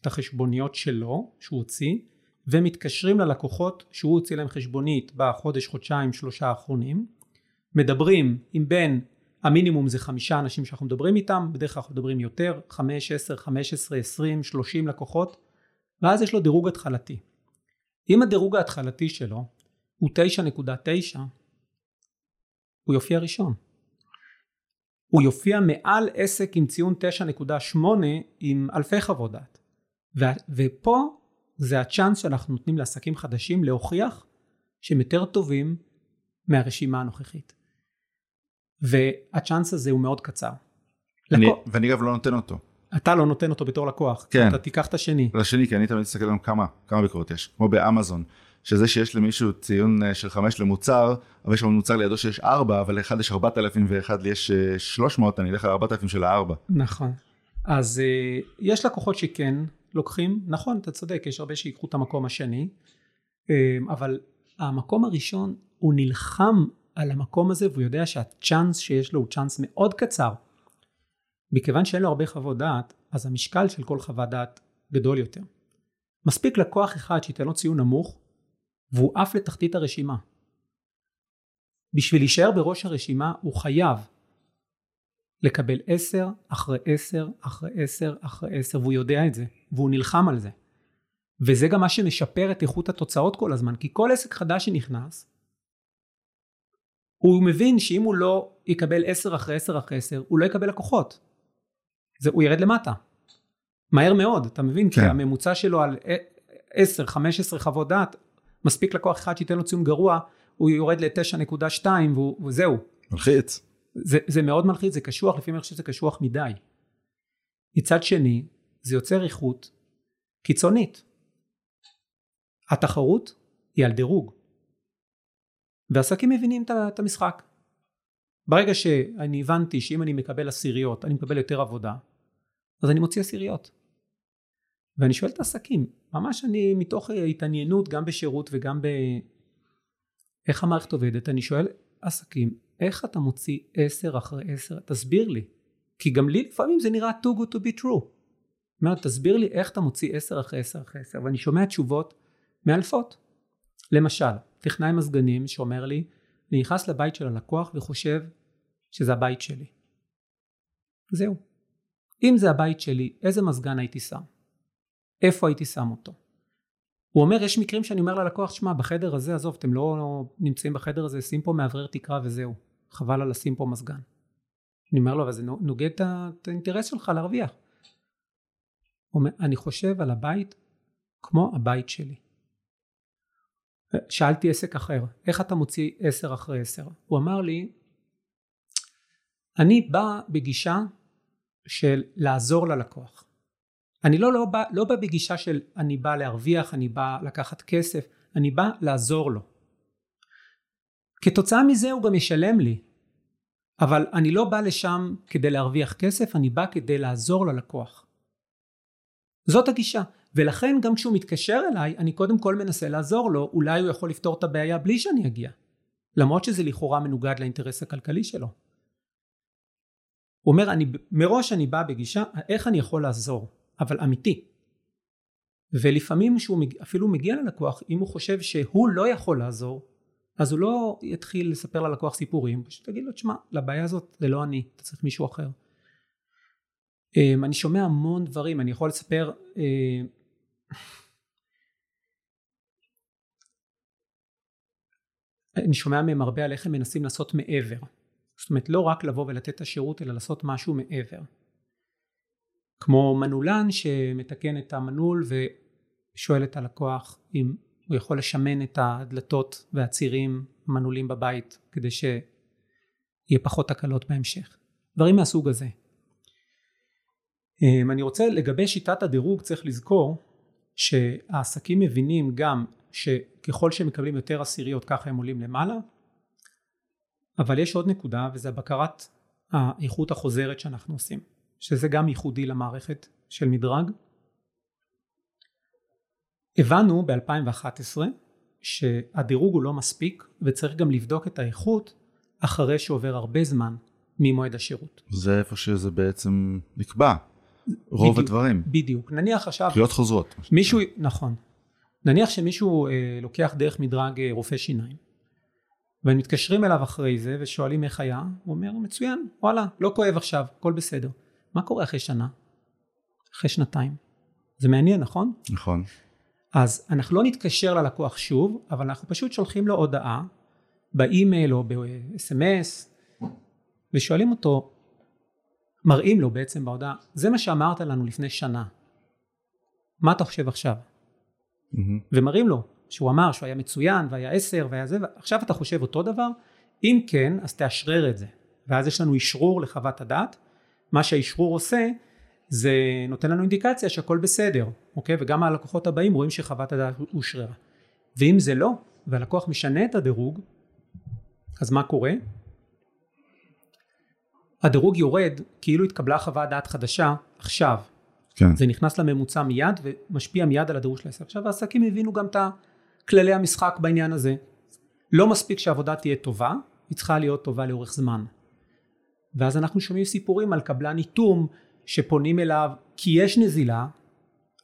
את החשבוניות שלו, שהוא הוציא, ומתקשרים ללקוחות שהוא הוציא להם חשבונית בחודש, חודשיים, שלושה האחרונים, מדברים עם בין המינימום זה חמישה אנשים שאנחנו מדברים איתם, בדרך כלל אנחנו מדברים יותר, חמש, עשר, חמש עשרה, עשרים, שלושים לקוחות, ואז יש לו דירוג התחלתי. אם הדירוג ההתחלתי שלו הוא תשע נקודה תשע, הוא יופיע ראשון. הוא יופיע מעל עסק עם ציון 9.8 עם אלפי חוות דעת. ו- ופה זה הצ'אנס שאנחנו נותנים לעסקים חדשים להוכיח שהם יותר טובים מהרשימה הנוכחית. והצ'אנס הזה הוא מאוד קצר. אני, לקוח- ואני אגב לא נותן אותו, אתה לא נותן אותו בתור לקוח, כן. אתה תיקח את השני. לשני, כי אני תמיד מסתכל על כמה, כמה ביקורות יש, כמו באמזון, שזה שיש למישהו ציון אה, של 5 למוצר, אבל יש לו מוצר לידו שיש 4, אבל לאחד יש 4,000 ואחד לי יש אה, 300, אני אלך על 4,000 של ה-4. נכון. אז אה, יש לקוחות שכן לוקחים, נכון, אתה צודק, יש הרבה שיקחו את המקום השני, אבל המקום הראשון, הוא נלחם על המקום הזה והוא יודע שהצ'אנס שיש לו הוא צ'אנס מאוד קצר. מכיוון שאין לו הרבה חוות דעת, אז המשקל של כל חוות דעת גדול יותר. מספיק לקוח אחד שייתן לו ציון נמוך, והוא עף לתחתית הרשימה. בשביל להישאר בראש הרשימה הוא חייב לקבל עשר אחרי עשר אחרי עשר אחרי עשר והוא יודע את זה והוא נלחם על זה וזה גם מה שמשפר את איכות התוצאות כל הזמן כי כל עסק חדש שנכנס הוא מבין שאם הוא לא יקבל עשר אחרי עשר אחרי עשר הוא לא יקבל לקוחות זה, הוא ירד למטה מהר מאוד אתה מבין כן. כי הממוצע שלו על עשר חמש עשרה חוות דעת מספיק לקוח אחד שייתן לו ציון גרוע הוא יורד ל-9.2 וזהו. מלחיץ. זה, זה מאוד מלחיץ, זה קשוח, לפעמים אני חושב שזה קשוח מדי. מצד שני, זה יוצר איכות קיצונית. התחרות היא על דירוג. ועסקים מבינים את המשחק. ברגע שאני הבנתי שאם אני מקבל עשיריות, אני מקבל יותר עבודה, אז אני מוציא עשיריות. ואני שואל את העסקים, ממש אני מתוך התעניינות גם בשירות וגם ב... איך המערכת עובדת? אני שואל עסקים, איך אתה מוציא עשר אחרי עשר? תסביר לי. כי גם לי לפעמים זה נראה too good to be true. אומרת, תסביר לי איך אתה מוציא עשר אחרי עשר אחרי עשר, ואני שומע תשובות מאלפות. למשל, טכנאי מזגנים שאומר לי, אני נכנס לבית של הלקוח וחושב שזה הבית שלי. זהו. אם זה הבית שלי, איזה מזגן הייתי שם? איפה הייתי שם אותו? הוא אומר יש מקרים שאני אומר ללקוח שמע בחדר הזה עזוב אתם לא נמצאים בחדר הזה שים פה מאוורר תקרה וזהו חבל על לשים פה מזגן. אני אומר לו אבל זה נוגד את האינטרס שלך להרוויח. הוא אומר אני חושב על הבית כמו הבית שלי. שאלתי עסק אחר איך אתה מוציא עשר אחרי עשר הוא אמר לי אני בא בגישה של לעזור ללקוח אני לא, לא, בא, לא בא בגישה של אני בא להרוויח, אני בא לקחת כסף, אני בא לעזור לו. כתוצאה מזה הוא גם ישלם לי, אבל אני לא בא לשם כדי להרוויח כסף, אני בא כדי לעזור ללקוח. זאת הגישה, ולכן גם כשהוא מתקשר אליי, אני קודם כל מנסה לעזור לו, אולי הוא יכול לפתור את הבעיה בלי שאני אגיע, למרות שזה לכאורה מנוגד לאינטרס הכלכלי שלו. הוא אומר, אני, מראש אני בא בגישה, איך אני יכול לעזור? אבל אמיתי. ולפעמים שהוא אפילו מגיע ללקוח, אם הוא חושב שהוא לא יכול לעזור, אז הוא לא יתחיל לספר ללקוח סיפורים, פשוט תגיד לו, תשמע, לבעיה הזאת זה לא אני, אתה צריך מישהו אחר. אמ, אני שומע המון דברים, אני יכול לספר אה, אני שומע מהם הרבה על איך הם מנסים לעשות מעבר. זאת אומרת, לא רק לבוא ולתת את השירות, אלא לעשות משהו מעבר. כמו מנעולן שמתקן את המנעול ושואל את הלקוח אם הוא יכול לשמן את הדלתות והצירים המנעולים בבית כדי שיהיה פחות תקלות בהמשך. דברים מהסוג הזה. אמ, אני רוצה לגבי שיטת הדירוג צריך לזכור שהעסקים מבינים גם שככל שהם מקבלים יותר עשיריות ככה הם עולים למעלה אבל יש עוד נקודה וזה בקרת האיכות החוזרת שאנחנו עושים שזה גם ייחודי למערכת של מדרג. הבנו ב-2011 שהדירוג הוא לא מספיק וצריך גם לבדוק את האיכות אחרי שעובר הרבה זמן ממועד השירות. זה איפה שזה בעצם נקבע, רוב בדיוק, הדברים. בדיוק, נניח עכשיו... קריאות חוזרות. מישהו, נכון. נניח שמישהו אה, לוקח דרך מדרג אה, רופא שיניים ומתקשרים אליו אחרי זה ושואלים איך היה, הוא אומר מצוין, וואלה, לא כואב עכשיו, הכל בסדר. מה קורה אחרי שנה? אחרי שנתיים? זה מעניין, נכון? נכון. אז אנחנו לא נתקשר ללקוח שוב, אבל אנחנו פשוט שולחים לו הודעה באימייל או ב-SMS ושואלים אותו, מראים לו בעצם בהודעה, זה מה שאמרת לנו לפני שנה, מה אתה חושב עכשיו? Mm-hmm. ומראים לו שהוא אמר שהוא היה מצוין והיה עשר והיה זה, ועכשיו אתה חושב אותו דבר? אם כן, אז תאשרר את זה. ואז יש לנו אשרור לחוות הדעת, מה שהאשרור עושה זה נותן לנו אינדיקציה שהכל בסדר, אוקיי? וגם הלקוחות הבאים רואים שחוות הדעת אושררה. ואם זה לא, והלקוח משנה את הדירוג, אז מה קורה? הדירוג יורד כאילו התקבלה חוות דעת חדשה עכשיו. כן. זה נכנס לממוצע מיד ומשפיע מיד על הדירוג של העסק. עכשיו העסקים הבינו גם את כללי המשחק בעניין הזה. לא מספיק שהעבודה תהיה טובה, היא צריכה להיות טובה לאורך זמן. ואז אנחנו שומעים סיפורים על קבלן איתום שפונים אליו כי יש נזילה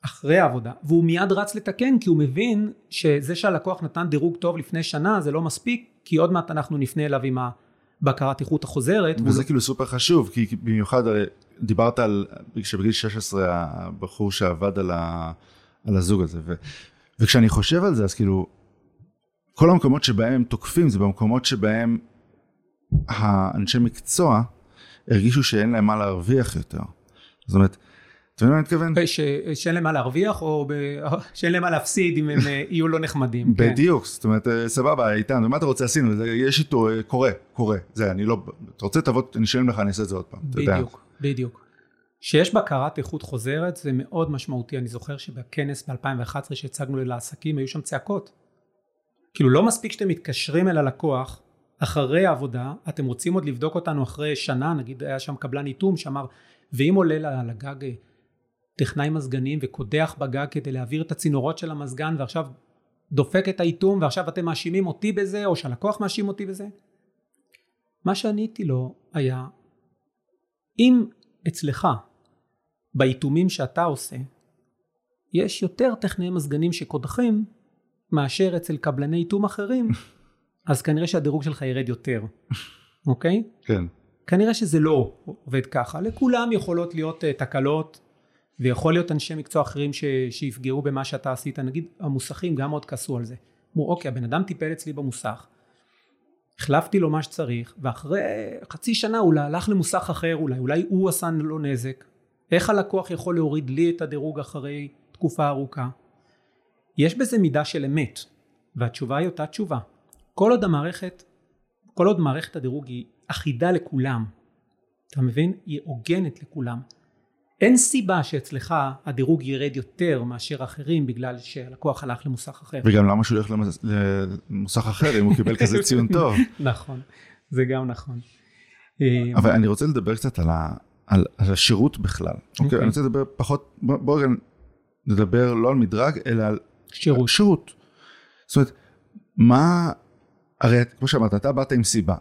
אחרי העבודה והוא מיד רץ לתקן כי הוא מבין שזה שהלקוח נתן דירוג טוב לפני שנה זה לא מספיק כי עוד מעט אנחנו נפנה אליו עם הבקרת איכות החוזרת. וזה והוא- כאילו סופר חשוב, כי במיוחד הרי דיברת על, שבגיל 16 הבחור שעבד על, ה, על הזוג הזה, ו, וכשאני חושב על זה, אז כאילו, כל המקומות שבהם הם תוקפים, זה במקומות שבהם האנשי מקצוע הרגישו שאין להם מה להרוויח יותר. זאת אומרת, אתה מבין מה אני מתכוון? ש... שאין להם מה להרוויח או. <laughs> שאין להם מה להפסיד אם הם אה, יהיו לא נחמדים. כן. בדיוק, זאת אומרת, אה, סבבה, איתן, מה אתה רוצה, עשינו, יש איתו, אה, קורה, קורה, זה, אני לא, אתה רוצה, תבוא, אני אשלם לך, אני אעשה את זה עוד פעם. בדיוק, בדיוק. שיש בקרת איכות חוזרת זה מאוד משמעותי. אני זוכר שבכנס ב-2011 שהצגנו לעסקים היו שם צעקות. כאילו לא מספיק שאתם מתקשרים אל הלקוח אחרי העבודה, אתם רוצים עוד לבדוק אותנו אחרי שנה, נגיד היה שם קבלן איתום שאמר, ואם עולה ל- לגג אה, טכנאי מזגנים וקודח בגג כדי להעביר את הצינורות של המזגן ועכשיו דופק את האיתום ועכשיו אתם מאשימים אותי בזה או שהלקוח מאשים אותי בזה? מה שעניתי לו היה אם אצלך באיתומים שאתה עושה יש יותר טכנאי מזגנים שקודחים מאשר אצל קבלני איתום אחרים <laughs> אז כנראה שהדירוג שלך ירד יותר <laughs> אוקיי? כן, כנראה שזה לא עובד ככה לכולם יכולות להיות uh, תקלות ויכול להיות אנשי מקצוע אחרים ש, שיפגעו במה שאתה עשית. נגיד המוסכים גם מאוד כעסו על זה. אמרו אוקיי הבן אדם טיפל אצלי במוסך החלפתי לו מה שצריך ואחרי חצי שנה אולי הלך למוסך אחר אולי אולי הוא עשה לו נזק. איך הלקוח יכול להוריד לי את הדירוג אחרי תקופה ארוכה? יש בזה מידה של אמת והתשובה היא אותה תשובה. כל עוד המערכת כל עוד מערכת הדירוג היא אחידה לכולם אתה מבין? היא הוגנת לכולם אין סיבה שאצלך הדירוג ירד יותר מאשר אחרים בגלל שהלקוח הלך למוסך אחר וגם למה שהוא ילך למס- למוסך אחר אם הוא קיבל <laughs> כזה ציון טוב. נכון זה גם נכון אה, אבל אני רוצה לדבר קצת על, ה, על, על השירות בכלל. אוקיי, אוקיי. אני רוצה לדבר פחות, בוא, בוא רגע נדבר לא על מדרג, אלא על שירות שירות. זאת אומרת, מה, הרי כמו שאמרת, אתה באת עם סיבה,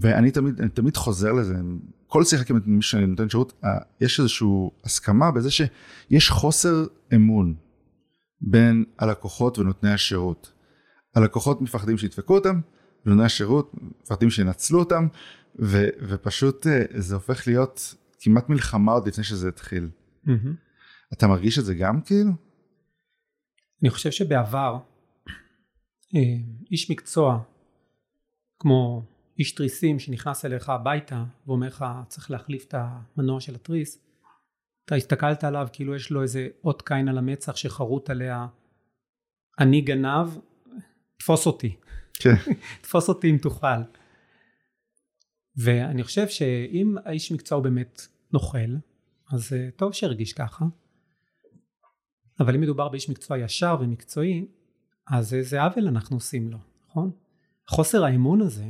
ואני תמיד, אני תמיד חוזר לזה, כל שיחה כמעט עם מי שאני נותן שירות, אה, יש איזושהי הסכמה בזה שיש חוסר אמון בין הלקוחות ונותני השירות. הלקוחות מפחדים שידפקו אותם, ונותני השירות מפחדים שינצלו אותם, ו, ופשוט אה, זה הופך להיות כמעט מלחמה עוד לפני שזה התחיל. מהמם. אתה מרגיש את זה גם כאילו? אני חושב שבעבר אה, איש מקצוע כמו איש תריסים שנכנס אליך הביתה ואומר לך צריך להחליף את המנוע של התריס. אתה הסתכלת עליו כאילו יש לו איזה אות קין על המצח שחרוט עליה. אני גנב תפוס אותי. כן. <laughs> תפוס אותי אם תוכל. ואני חושב שאם האיש מקצוע הוא באמת נוכל אז אה, טוב שהרגיש ככה. אבל אם מדובר באיש מקצוע ישר ומקצועי אז איזה עוול אנחנו עושים לו נכון? חוסר האמון הזה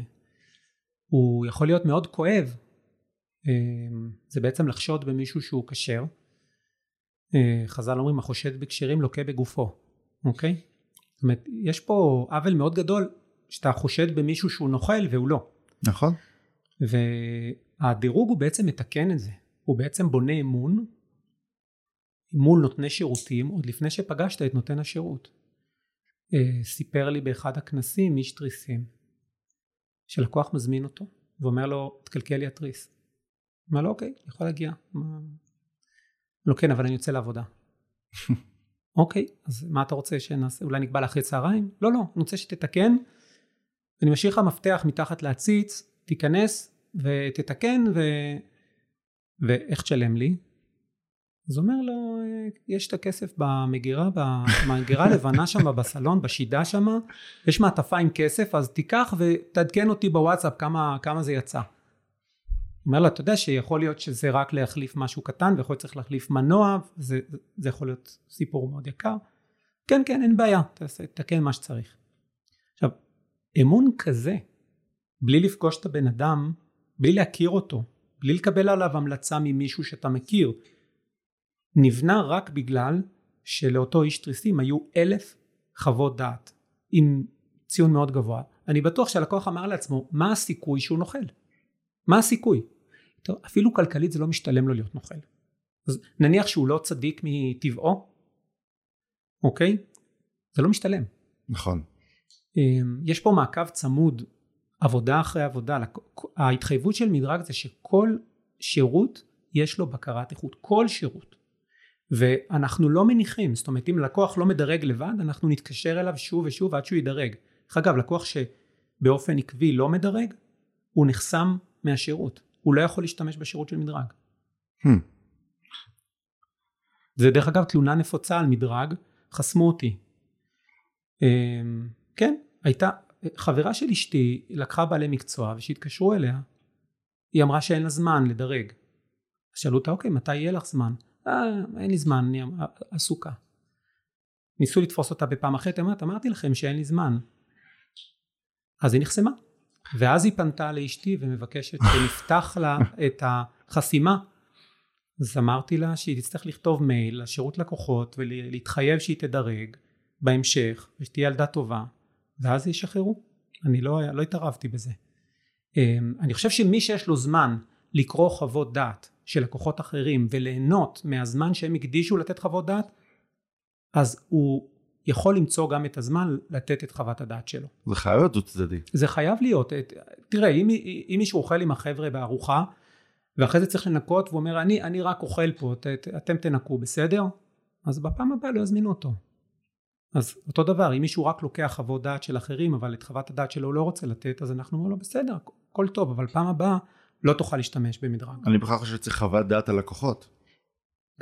הוא יכול להיות מאוד כואב. אה, זה בעצם לחשוד במישהו שהוא כשר. אה, חז"ל אומרים החושד בכשרים לוקה בגופו אוקיי? זאת אומרת יש פה עוול מאוד גדול שאתה חושד במישהו שהוא נוכל והוא לא. נכון? והדירוג הוא בעצם מתקן את זה. הוא בעצם בונה אמון מול נותני שירותים עוד לפני שפגשת את נותן השירות. אה, סיפר לי באחד הכנסים איש תריסים שלקוח מזמין אותו ואומר לו תקלקל לי התריס. אומר לו אוקיי אני יכול להגיע. מה... לא כן אבל אני יוצא לעבודה. <laughs> אוקיי אז מה אתה רוצה שנעשה? אולי נקבע לאחרי צהריים? לא לא אני רוצה שתתקן. אני משאיר לך מפתח מתחת להציץ תיכנס ותתקן ו... ואיך תשלם לי אז אומר לו "אה, יש את הכסף במגירה במגירה הלבנה שם בסלון בשידה שם יש מעטפה עם כסף אז תיקח ותעדכן אותי בוואטסאפ כמה, כמה זה יצא. אומר לו אתה יודע שיכול להיות שזה רק להחליף משהו קטן ויכול להיות צריך להחליף מנוע זה, זה יכול להיות סיפור מאוד יקר. כן כן אין בעיה תעשה, תתקן מה שצריך. עכשיו אמון כזה בלי לפגוש את הבן אדם בלי להכיר אותו בלי לקבל עליו המלצה ממישהו שאתה מכיר, נבנה רק בגלל שלאותו איש תריסים היו אלף חוות דעת עם ציון מאוד גבוה. אני בטוח שהלקוח אמר לעצמו, מה הסיכוי שהוא נוכל? מה הסיכוי? טוב, אפילו כלכלית זה לא משתלם לו להיות נוכל. אז נניח שהוא לא צדיק מטבעו, אוקיי? זה לא משתלם. נכון. אמ, יש פה מעקב צמוד, עבודה אחרי עבודה. ההתחייבות של מדרג זה שכל שירות יש לו בקרת איכות. כל שירות. ואנחנו לא מניחים, זאת אומרת אם לקוח לא מדרג לבד, אנחנו נתקשר אליו שוב ושוב עד שהוא ידרג. דרך אגב, לקוח שבאופן עקבי לא מדרג, הוא נחסם מהשירות. הוא לא יכול להשתמש בשירות של מדרג. Hmm. זה דרך אגב תלונה נפוצה על מדרג, חסמו אותי. אמ, כן, הייתה, חברה של אשתי לקחה בעלי מקצוע ושהתקשרו אליה, היא אמרה שאין לה זמן לדרג. שאלו אותה, אוקיי, מתי יהיה לך זמן? אה, אין לי זמן, אני עסוקה. ניסו לתפוס אותה בפעם אחרת, אמרת, אמרתי לכם שאין לי זמן. אז היא נחסמה. ואז היא פנתה לאשתי ומבקשת שנפתח לה את החסימה. אז אמרתי לה שהיא תצטרך לכתוב מייל לשירות לקוחות ולהתחייב שהיא תדרג בהמשך ושתהיה ילדה טובה ואז ישחררו. אני לא, לא התערבתי בזה. אמ, אני חושב שמי שיש לו זמן לקרוא חוות דעת של לקוחות אחרים וליהנות מהזמן שהם הקדישו לתת חוות דעת אז הוא יכול למצוא גם את הזמן לתת את חוות הדעת שלו. זה חייב להיות דו צדדי. זה חייב להיות. תראה, אם, אם מישהו אוכל עם החבר'ה בארוחה, ואחרי זה צריך לנקות, והוא אומר, אני, אני רק אוכל פה, את, אתם תנקו, בסדר? אז בפעם הבאה לא יזמינו אותו. אז אותו דבר, אם מישהו רק לוקח חוות דעת של אחרים, אבל את חוות הדעת שלו הוא לא רוצה לתת, אז אנחנו אומרים לו, בסדר, הכל טוב, אבל פעם הבאה לא תוכל להשתמש במדרג. אני בכלל חושב שצריך חוות דעת על לקוחות.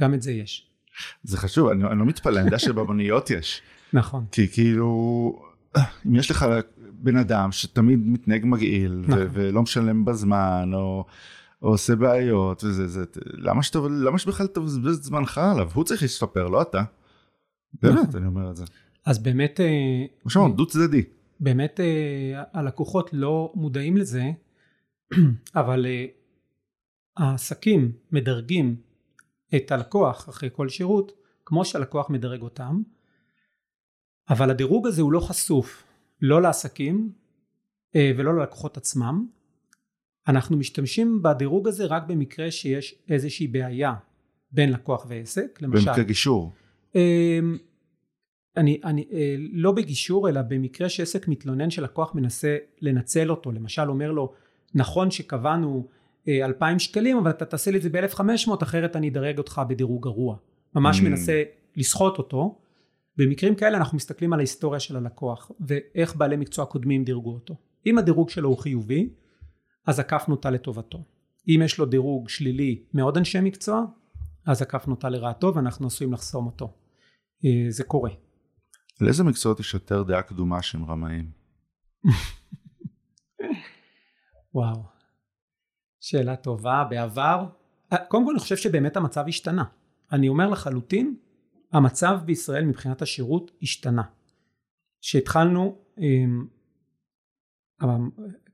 גם את זה יש. זה חשוב, אני, אני לא מתפלא, אני יודע שבמוניות יש. נכון. כי כאילו, אם יש לך בן אדם שתמיד מתנהג מגעיל, נכון. ו- ולא משלם בזמן, או, או עושה בעיות, וזה, זה, למה, שאתה, למה שבכלל תבזבז את זמנך עליו? הוא צריך להשתפר, לא אתה. באמת, נכון. אני אומר את זה. אז באמת... אה, כמו שאמרנו, דו צדדי. באמת אה, הלקוחות לא מודעים לזה, <clears throat> אבל אה, העסקים מדרגים את הלקוח אחרי כל שירות, כמו שהלקוח מדרג אותם, אבל הדירוג הזה הוא לא חשוף לא לעסקים אה, ולא ללקוחות עצמם. אנחנו משתמשים בדירוג הזה רק במקרה שיש איזושהי בעיה בין לקוח ועסק, למשל. במקרה גישור. אמ, אני, אני, אה, לא בגישור אלא במקרה שעסק מתלונן שלקוח מנסה לנצל אותו, למשל אומר לו נכון שקבענו אה, אלפיים שקלים אבל אתה תעשה לי את זה ב-1500 אחרת אני אדרג אותך בדירוג גרוע. ממש mm. מנסה לסחוט אותו במקרים כאלה אנחנו מסתכלים על ההיסטוריה של הלקוח ואיך בעלי מקצוע קודמים דירגו אותו. אם הדירוג שלו הוא חיובי, אז עקפנו אותה לטובתו. אם יש לו דירוג שלילי מעוד אנשי מקצוע, אז עקפנו אותה לרעתו ואנחנו עשויים לחסום אותו. אה, זה קורה. לאיזה מקצועות יש יותר דעה קדומה שהם רמאים? <laughs> וואו, שאלה טובה. בעבר, אה, קודם כל אני חושב שבאמת המצב השתנה. אני אומר לחלוטין המצב בישראל מבחינת השירות השתנה. כשהתחלנו, אמ,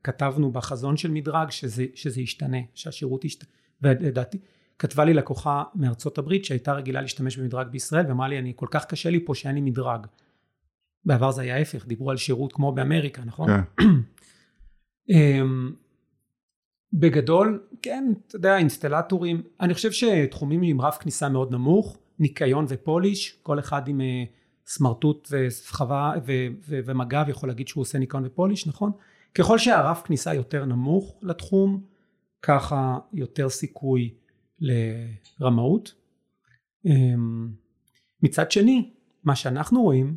כתבנו בחזון של מדרג שזה, שזה ישתנה, שהשירות ישתנה, ולדעתי כתבה לי לקוחה מארצות הברית שהייתה רגילה להשתמש במדרג בישראל ואמרה לי אני כל כך קשה לי פה שאין לי מדרג. בעבר זה היה ההפך, דיברו על שירות כמו באמריקה, נכון? כן. <clears throat> בגדול, כן, אתה יודע, אינסטלטורים, אני חושב שתחומים עם רף כניסה מאוד נמוך, ניקיון ופוליש, כל אחד עם אה, סמרטוט וסחבה ומג"ב יכול להגיד שהוא עושה ניקיון ופוליש, נכון? ככל שהרף כניסה יותר נמוך לתחום, ככה יותר סיכוי לרמאות. אמ, מצד שני, מה שאנחנו רואים,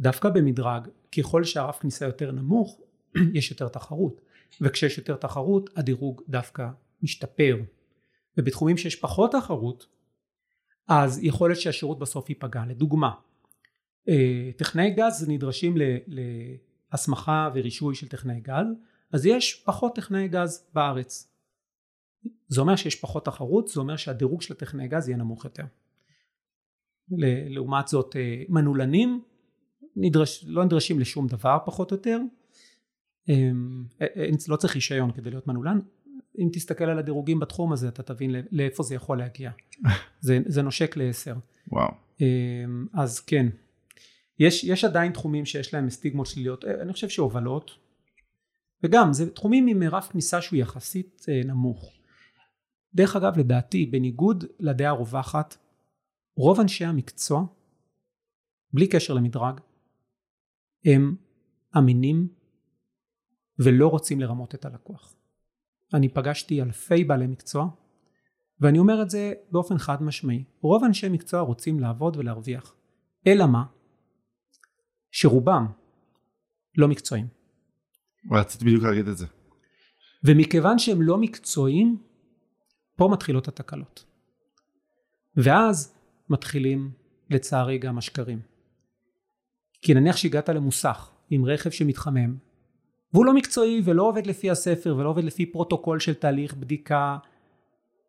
דווקא במדרג, ככל שהרף כניסה יותר נמוך, <clears throat> יש יותר תחרות. וכשיש יותר תחרות, הדירוג דווקא משתפר. ובתחומים שיש פחות תחרות, אז יכול להיות שהשירות בסוף ייפגע. לדוגמה, אה, טכנאי גז נדרשים להסמכה ורישוי של טכנאי גז, אז יש פחות טכנאי גז בארץ. זה אומר שיש פחות תחרות, זה אומר שהדירוג של הטכנאי גז יהיה נמוך יותר. לעומת זאת אה, מנעולנים נדרש, לא נדרשים לשום דבר פחות או יותר, לא צריך רישיון כדי להיות מנעולן, אם תסתכל על הדירוגים בתחום הזה אתה תבין לא- לאיפה זה יכול להגיע. <laughs> זה, זה נושק לעשר. וואו. אמ, אז כן, יש, יש עדיין תחומים שיש להם סטיגמות שליליות, אה, אני חושב שהובלות, וגם זה תחומים עם רף כניסה שהוא יחסית אה, נמוך. דרך אגב לדעתי בניגוד לדעה הרווחת רוב אנשי המקצוע בלי קשר למדרג הם אמינים ולא רוצים לרמות את הלקוח. אני פגשתי אלפי בעלי מקצוע ואני אומר את זה באופן חד משמעי רוב אנשי מקצוע רוצים לעבוד ולהרוויח אלא מה? שרובם לא מקצועיים רציתי בדיוק להגיד את זה. ומכיוון שהם לא מקצועיים פה מתחילות התקלות ואז מתחילים לצערי גם השקרים כי נניח שהגעת למוסך עם רכב שמתחמם והוא לא מקצועי ולא עובד לפי הספר ולא עובד לפי פרוטוקול של תהליך בדיקה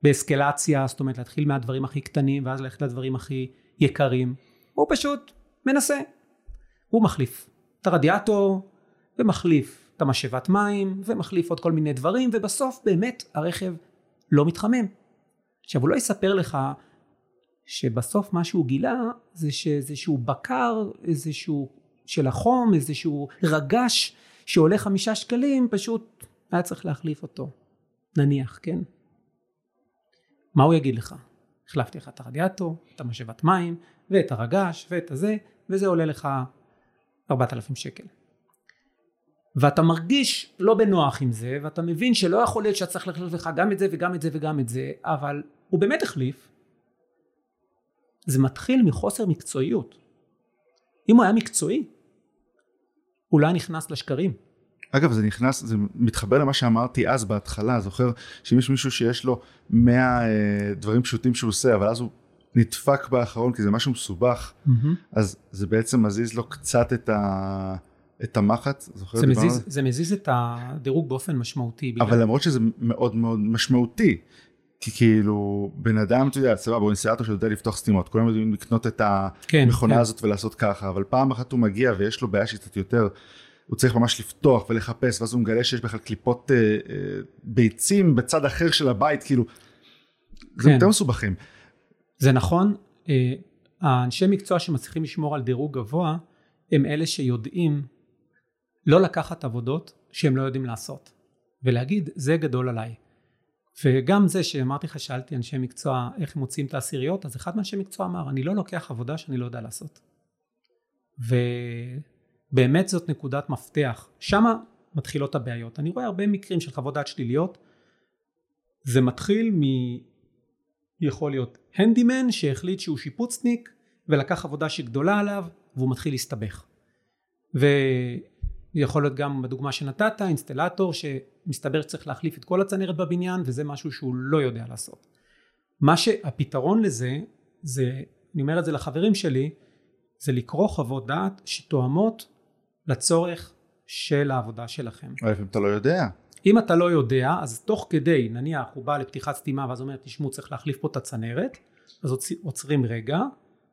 באסקלציה, זאת אומרת להתחיל מהדברים הכי קטנים ואז ללכת לדברים הכי יקרים, הוא פשוט מנסה. הוא מחליף את הרדיאטור ומחליף את המשאבת מים ומחליף עוד כל מיני דברים ובסוף באמת הרכב לא מתחמם. עכשיו הוא לא יספר לך שבסוף מה שהוא גילה זה שאיזשהו בקר, איזשהו של החום, איזשהו רגש שעולה חמישה שקלים, פשוט היה צריך להחליף אותו. נניח, כן? מה הוא יגיד לך? החלפתי לך את הרדיאטור, את המשאבת מים, ואת הרגש, ואת הזה, וזה עולה לך 4,000 שקל. ואתה מרגיש לא בנוח עם זה, ואתה מבין שלא יכול להיות שאתה צריך להחליף לך גם את זה וגם את זה וגם את זה, אבל הוא באמת החליף. זה מתחיל מחוסר מקצועיות. אם הוא היה מקצועי, הוא לא היה נכנס לשקרים. אגב זה נכנס זה מתחבר למה שאמרתי אז בהתחלה זוכר שאם יש מישהו שיש לו 100 אה, דברים פשוטים שהוא עושה אבל אז הוא נדפק באחרון כי זה משהו מסובך mm-hmm. אז זה בעצם מזיז לו קצת את, ה, את המחט זוכר זה מזיז, זה מזיז את הדירוג באופן משמעותי בגלל... אבל למרות שזה מאוד מאוד משמעותי כי כאילו בן אדם אתה יודע סבבה הוא אינסטלטור שיודע לפתוח סתימות כולם יודעים לקנות את כן, המכונה כן. הזאת ולעשות ככה אבל פעם אחת הוא מגיע ויש לו בעיה שהיא קצת יותר הוא צריך ממש לפתוח ולחפש ואז הוא מגלה שיש בכלל קליפות אה, אה, ביצים בצד אחר של הבית כאילו זה כן. יותר מסובכים זה נכון, אה, האנשי מקצוע שמצליחים לשמור על דירוג גבוה הם אלה שיודעים לא לקחת עבודות שהם לא יודעים לעשות ולהגיד זה גדול עליי וגם זה שאמרתי לך שאלתי אנשי מקצוע איך הם מוצאים את העשיריות אז אחד מאנשי מקצוע אמר אני לא לוקח עבודה שאני לא יודע לעשות. ובאמת זאת נקודת מפתח. שמה מתחילות הבעיות. אני רואה הרבה מקרים של חוות דעת שליליות. זה מתחיל מ... יכול להיות הנדימן שהחליט שהוא שיפוצניק ולקח עבודה שגדולה עליו והוא מתחיל להסתבך. ויכול להיות גם בדוגמה שנתת אינסטלטור שמסתבר שצריך להחליף את כל הצנרת בבניין וזה משהו שהוא לא יודע לעשות. מה שהפתרון לזה זה אני אומר את זה לחברים שלי זה לקרוא חוות דעת שתואמות לצורך של העבודה שלכם. אבל לפעמים אתה לא יודע. אם אתה לא יודע אז תוך כדי נניח הוא בא לפתיחת סתימה ואז אומר תשמעו צריך להחליף פה את הצנרת. אז עוצ- עוצרים רגע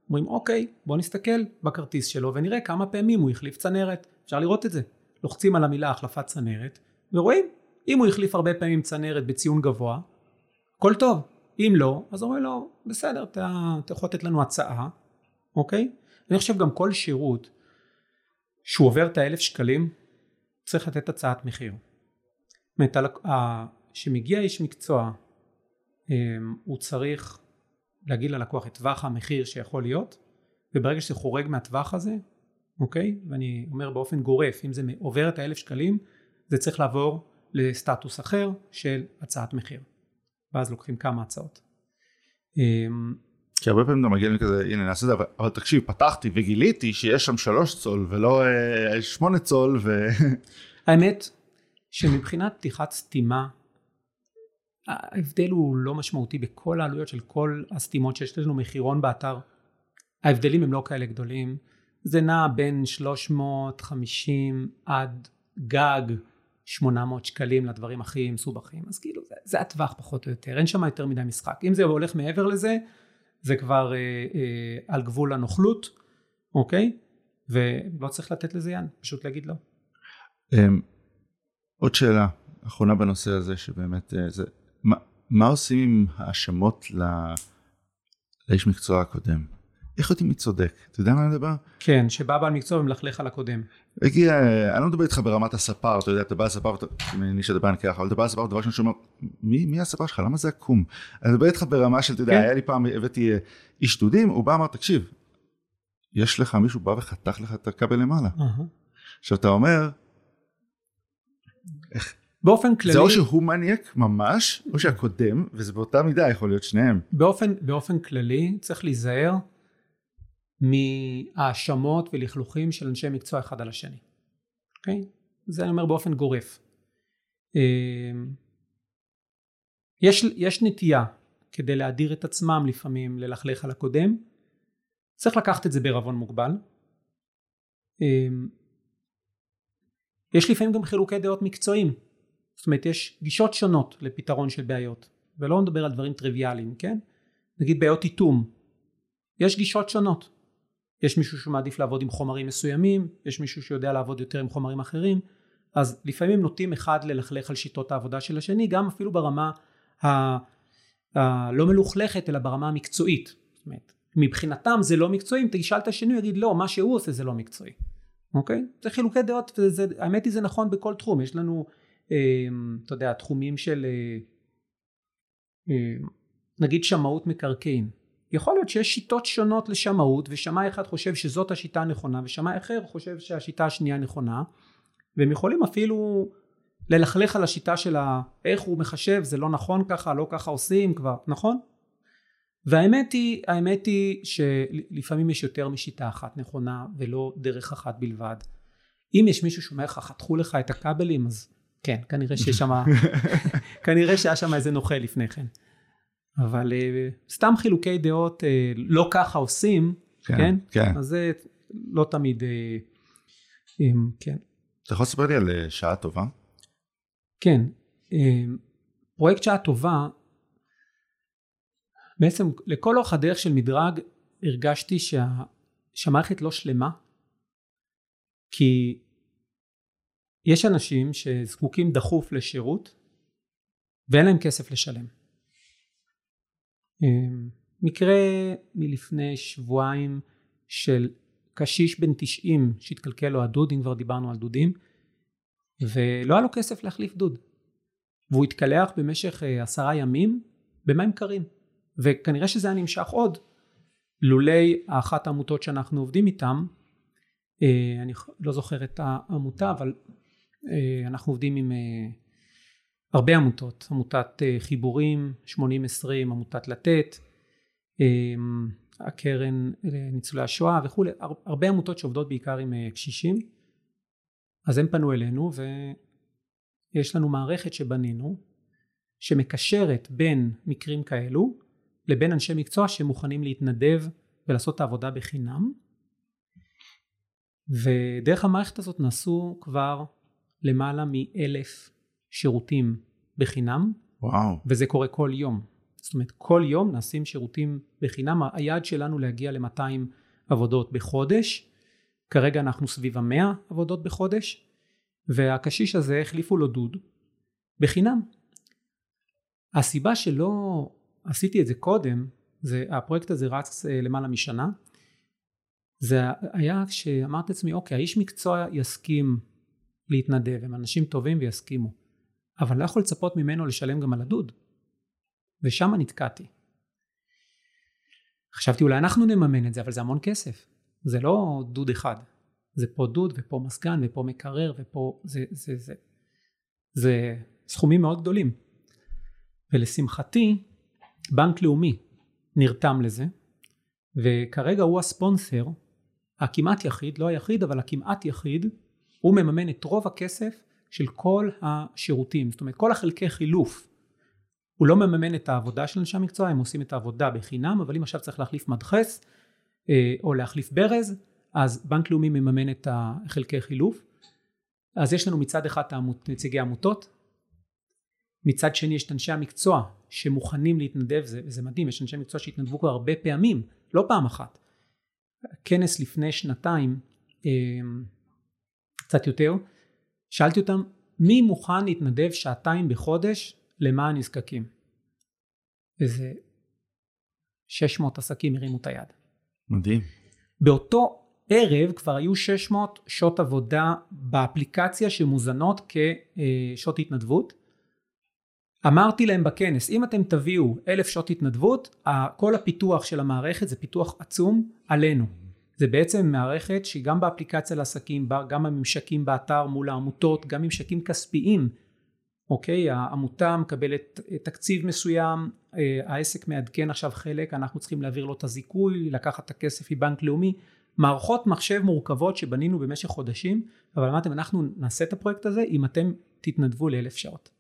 אומרים אוקיי בוא נסתכל בכרטיס שלו ונראה כמה פעמים הוא החליף צנרת. אפשר לראות את זה. לוחצים על המילה החלפת צנרת ורואים אם הוא החליף הרבה פעמים צנרת בציון גבוה הכל טוב. אם לא אז אומרים לו בסדר אתה, אתה יכול לתת לנו הצעה אוקיי? אני חושב גם כל שירות שהוא עובר את האלף שקלים צריך לתת הצעת מחיר. זאת אומרת, כשמגיע איש מקצוע אמ, הוא צריך להגיד ללקוח את טווח המחיר שיכול להיות וברגע שזה חורג מהטווח הזה אוקיי? ואני אומר באופן גורף אם זה עובר את האלף שקלים זה צריך לעבור לסטטוס אחר של הצעת מחיר. ואז לוקחים כמה הצעות. אמ, כי הרבה פעמים אתה מגיע כזה הנה נעשה את זה אבל, אבל תקשיב פתחתי וגיליתי שיש שם שלוש צול ולא אה, שמונה צול ו... האמת שמבחינת פתיחת סתימה ההבדל הוא לא משמעותי בכל העלויות של כל הסתימות שיש לנו מחירון באתר. ההבדלים הם לא כאלה גדולים. זה נע בין 350 עד גג 800 שקלים לדברים הכי מסובכים. אז כאילו זה, זה הטווח פחות או יותר אין שם יותר מדי משחק. אם זה הולך מעבר לזה זה כבר אה, אה, על גבול הנוכלות אוקיי? ולא צריך לתת לזה יד פשוט להגיד לא. אמ, עוד שאלה אחרונה בנושא הזה, שבאמת אה, זה, מה, מה עושים עם האשמות ל, לאיש מקצוע הקודם? איך יודעים מי צודק? אתה יודע מה אני מדבר? כן, שבא בעל מקצוע ומלכלך על הקודם. הגיע, אני לא מדבר איתך ברמת הספר, אתה יודע, אתה בא לספר, אני שדבר אני ככה, אבל אתה בא לספר, דבר ראשון שאומר, מי, מי הספר שלך? למה זה עקום? אני מדבר איתך ברמה של, אתה יודע, כן. היה לי פעם, הבאתי אה, איש דודים, הוא בא, אמר, תקשיב, יש לך מישהו בא וחתך לך את הכבל למעלה. עכשיו אתה אומר, באופן כללי, זה או שהוא מניאק ממש, או שהקודם, וזה באותה מידה יכול להיות שניהם. באופן, באופן כללי צריך להיזהר מהאשמות ולכלוכים של אנשי מקצוע אחד על השני. אוקיי? זה אני אומר באופן גורף. אמ, יש, יש נטייה כדי להדיר את עצמם לפעמים ללכלך על הקודם. צריך לקחת את זה בערבון מוגבל. אמ, יש לפעמים גם חילוקי דעות מקצועיים. זאת אומרת יש גישות שונות לפתרון של בעיות ולא נדבר על דברים טריוויאליים כן נגיד בעיות איתום יש גישות שונות יש מישהו שמעדיף לעבוד עם חומרים מסוימים יש מישהו שיודע לעבוד יותר עם חומרים אחרים אז לפעמים נוטים אחד ללכלך על שיטות העבודה של השני גם אפילו ברמה הלא מלוכלכת אלא ברמה המקצועית. זאת אומרת מבחינתם זה לא מקצועי אם תשאל את השני הוא יגיד לא מה שהוא עושה זה לא מקצועי. אוקיי? זה חילוקי דעות וזה האמת היא זה נכון בכל תחום. יש לנו אה, אתה יודע תחומים של אה, אה, נגיד שמאות מקרקעין יכול להיות שיש שיטות שונות לשמאות ושמאי אחד חושב שזאת השיטה הנכונה ושמאי אחר חושב שהשיטה השנייה נכונה והם יכולים אפילו ללכלך על השיטה של איך הוא מחשב זה לא נכון ככה לא ככה עושים כבר נכון? והאמת היא האמת היא שלפעמים יש יותר משיטה אחת נכונה ולא דרך אחת בלבד. אם יש מישהו שאומר לך חתכו לך את הכבלים אז כן כנראה שיש שם <laughs> כנראה שהיה שם איזה נוכל לפני כן אבל אה, סתם חילוקי דעות אה, לא ככה עושים כן, כן. אז זה לא תמיד אה, אה, כן אתה יכול לספר לי על שעה טובה? כן, אה, פרויקט שעה טובה, בעצם לכל אורך הדרך של מדרג הרגשתי שה, שהמערכת לא שלמה, כי יש אנשים שזקוקים דחוף לשירות ואין להם כסף לשלם. אה, מקרה מלפני שבועיים של קשיש בן 90 שהתקלקל לו הדוד, אם כבר דיברנו על דודים, ולא היה לו כסף להחליף דוד. והוא התקלח במשך אה, עשרה ימים במים קרים. וכנראה שזה היה נמשך עוד, לולי אחת העמותות שאנחנו עובדים איתם, אה, אני לא זוכר את העמותה, אבל אה, אנחנו עובדים עם הרבה עמותות, עמותת חיבורים, 80-20, עמותת לתת, הקרן לניצולי השואה וכולי, הרבה עמותות שעובדות בעיקר עם קשישים. אז הם פנו אלינו ויש לנו מערכת שבנינו שמקשרת בין מקרים כאלו לבין אנשי מקצוע שמוכנים להתנדב ולעשות את העבודה בחינם ודרך המערכת הזאת נעשו כבר למעלה מאלף שירותים בחינם וואו. וזה קורה כל יום. זאת אומרת כל יום נעשים שירותים בחינם. היעד שלנו להגיע ל-200 עבודות בחודש. כרגע אנחנו סביב המאה עבודות בחודש והקשיש הזה החליפו לו דוד בחינם. הסיבה שלא עשיתי את זה קודם, זה, הפרויקט הזה רץ אה, למעלה משנה, זה היה כשאמרתי לעצמי אוקיי האיש מקצוע יסכים להתנדב הם אנשים טובים ויסכימו אבל לא יכול לצפות ממנו לשלם גם על הדוד. ושם נתקעתי. חשבתי אולי אנחנו נממן את זה אבל זה המון כסף. זה לא דוד אחד. זה פה דוד ופה מזגן ופה מקרר ופה זה זה זה. זה סכומים מאוד גדולים. ולשמחתי בנק לאומי נרתם לזה וכרגע הוא הספונסר הכמעט יחיד לא היחיד אבל הכמעט יחיד הוא מממן את רוב הכסף של כל השירותים. זאת אומרת כל החלקי חילוף הוא לא מממן את העבודה של אנשי המקצוע הם עושים את העבודה בחינם אבל אם עכשיו צריך להחליף מדחס אה, או להחליף ברז אז בנק לאומי מממן את החלקי חילוף. אז יש לנו מצד אחד העמות, נציגי עמותות מצד שני יש את אנשי המקצוע שמוכנים להתנדב זה, זה מדהים יש אנשי מקצוע שהתנדבו כבר הרבה פעמים לא פעם אחת. כנס לפני שנתיים אה, קצת יותר שאלתי אותם מי מוכן להתנדב שעתיים בחודש למען נזקקים? איזה 600 עסקים הרימו את היד. מדהים. באותו ערב כבר היו 600 שעות עבודה באפליקציה שמוזנות כשעות התנדבות. אמרתי להם בכנס, אם אתם תביאו אלף שעות התנדבות, כל הפיתוח של המערכת זה פיתוח עצום עלינו. זה בעצם מערכת שהיא גם באפליקציה לעסקים, גם הממשקים באתר מול העמותות, גם ממשקים כספיים. אוקיי, העמותה מקבלת תקציב מסוים, אה, העסק מעדכן עכשיו חלק, אנחנו צריכים להעביר לו את הזיכוי, לקחת את הכסף מבנק לאומי. מערכות מחשב מורכבות שבנינו במשך חודשים, אבל אמרתם אנחנו נעשה את הפרויקט הזה אם אתם תתנדבו לאלף שעות.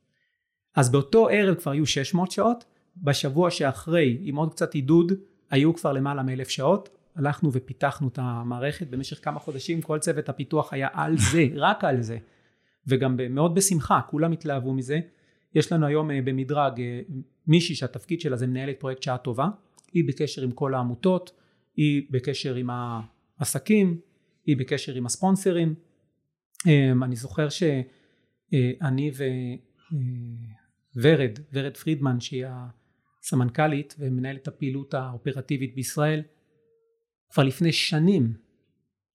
אז באותו ערב כבר היו 600 שעות, בשבוע שאחרי עם עוד קצת עידוד היו כבר למעלה מאלף שעות, הלכנו ופיתחנו את המערכת במשך כמה חודשים, כל צוות הפיתוח היה על זה, <laughs> רק על זה, וגם מאוד בשמחה, כולם התלהבו מזה. יש לנו היום אה, במדרג אה, מישהי שהתפקיד שלה זה מנהלת פרויקט שעה טובה, היא בקשר עם כל העמותות, היא בקשר עם העסקים, היא בקשר עם הספונסרים. אמ, אני זוכר שאני וורד, אה, ורד פרידמן שהיא הסמנכ"לית ומנהלת הפעילות האופרטיבית בישראל, כבר לפני שנים,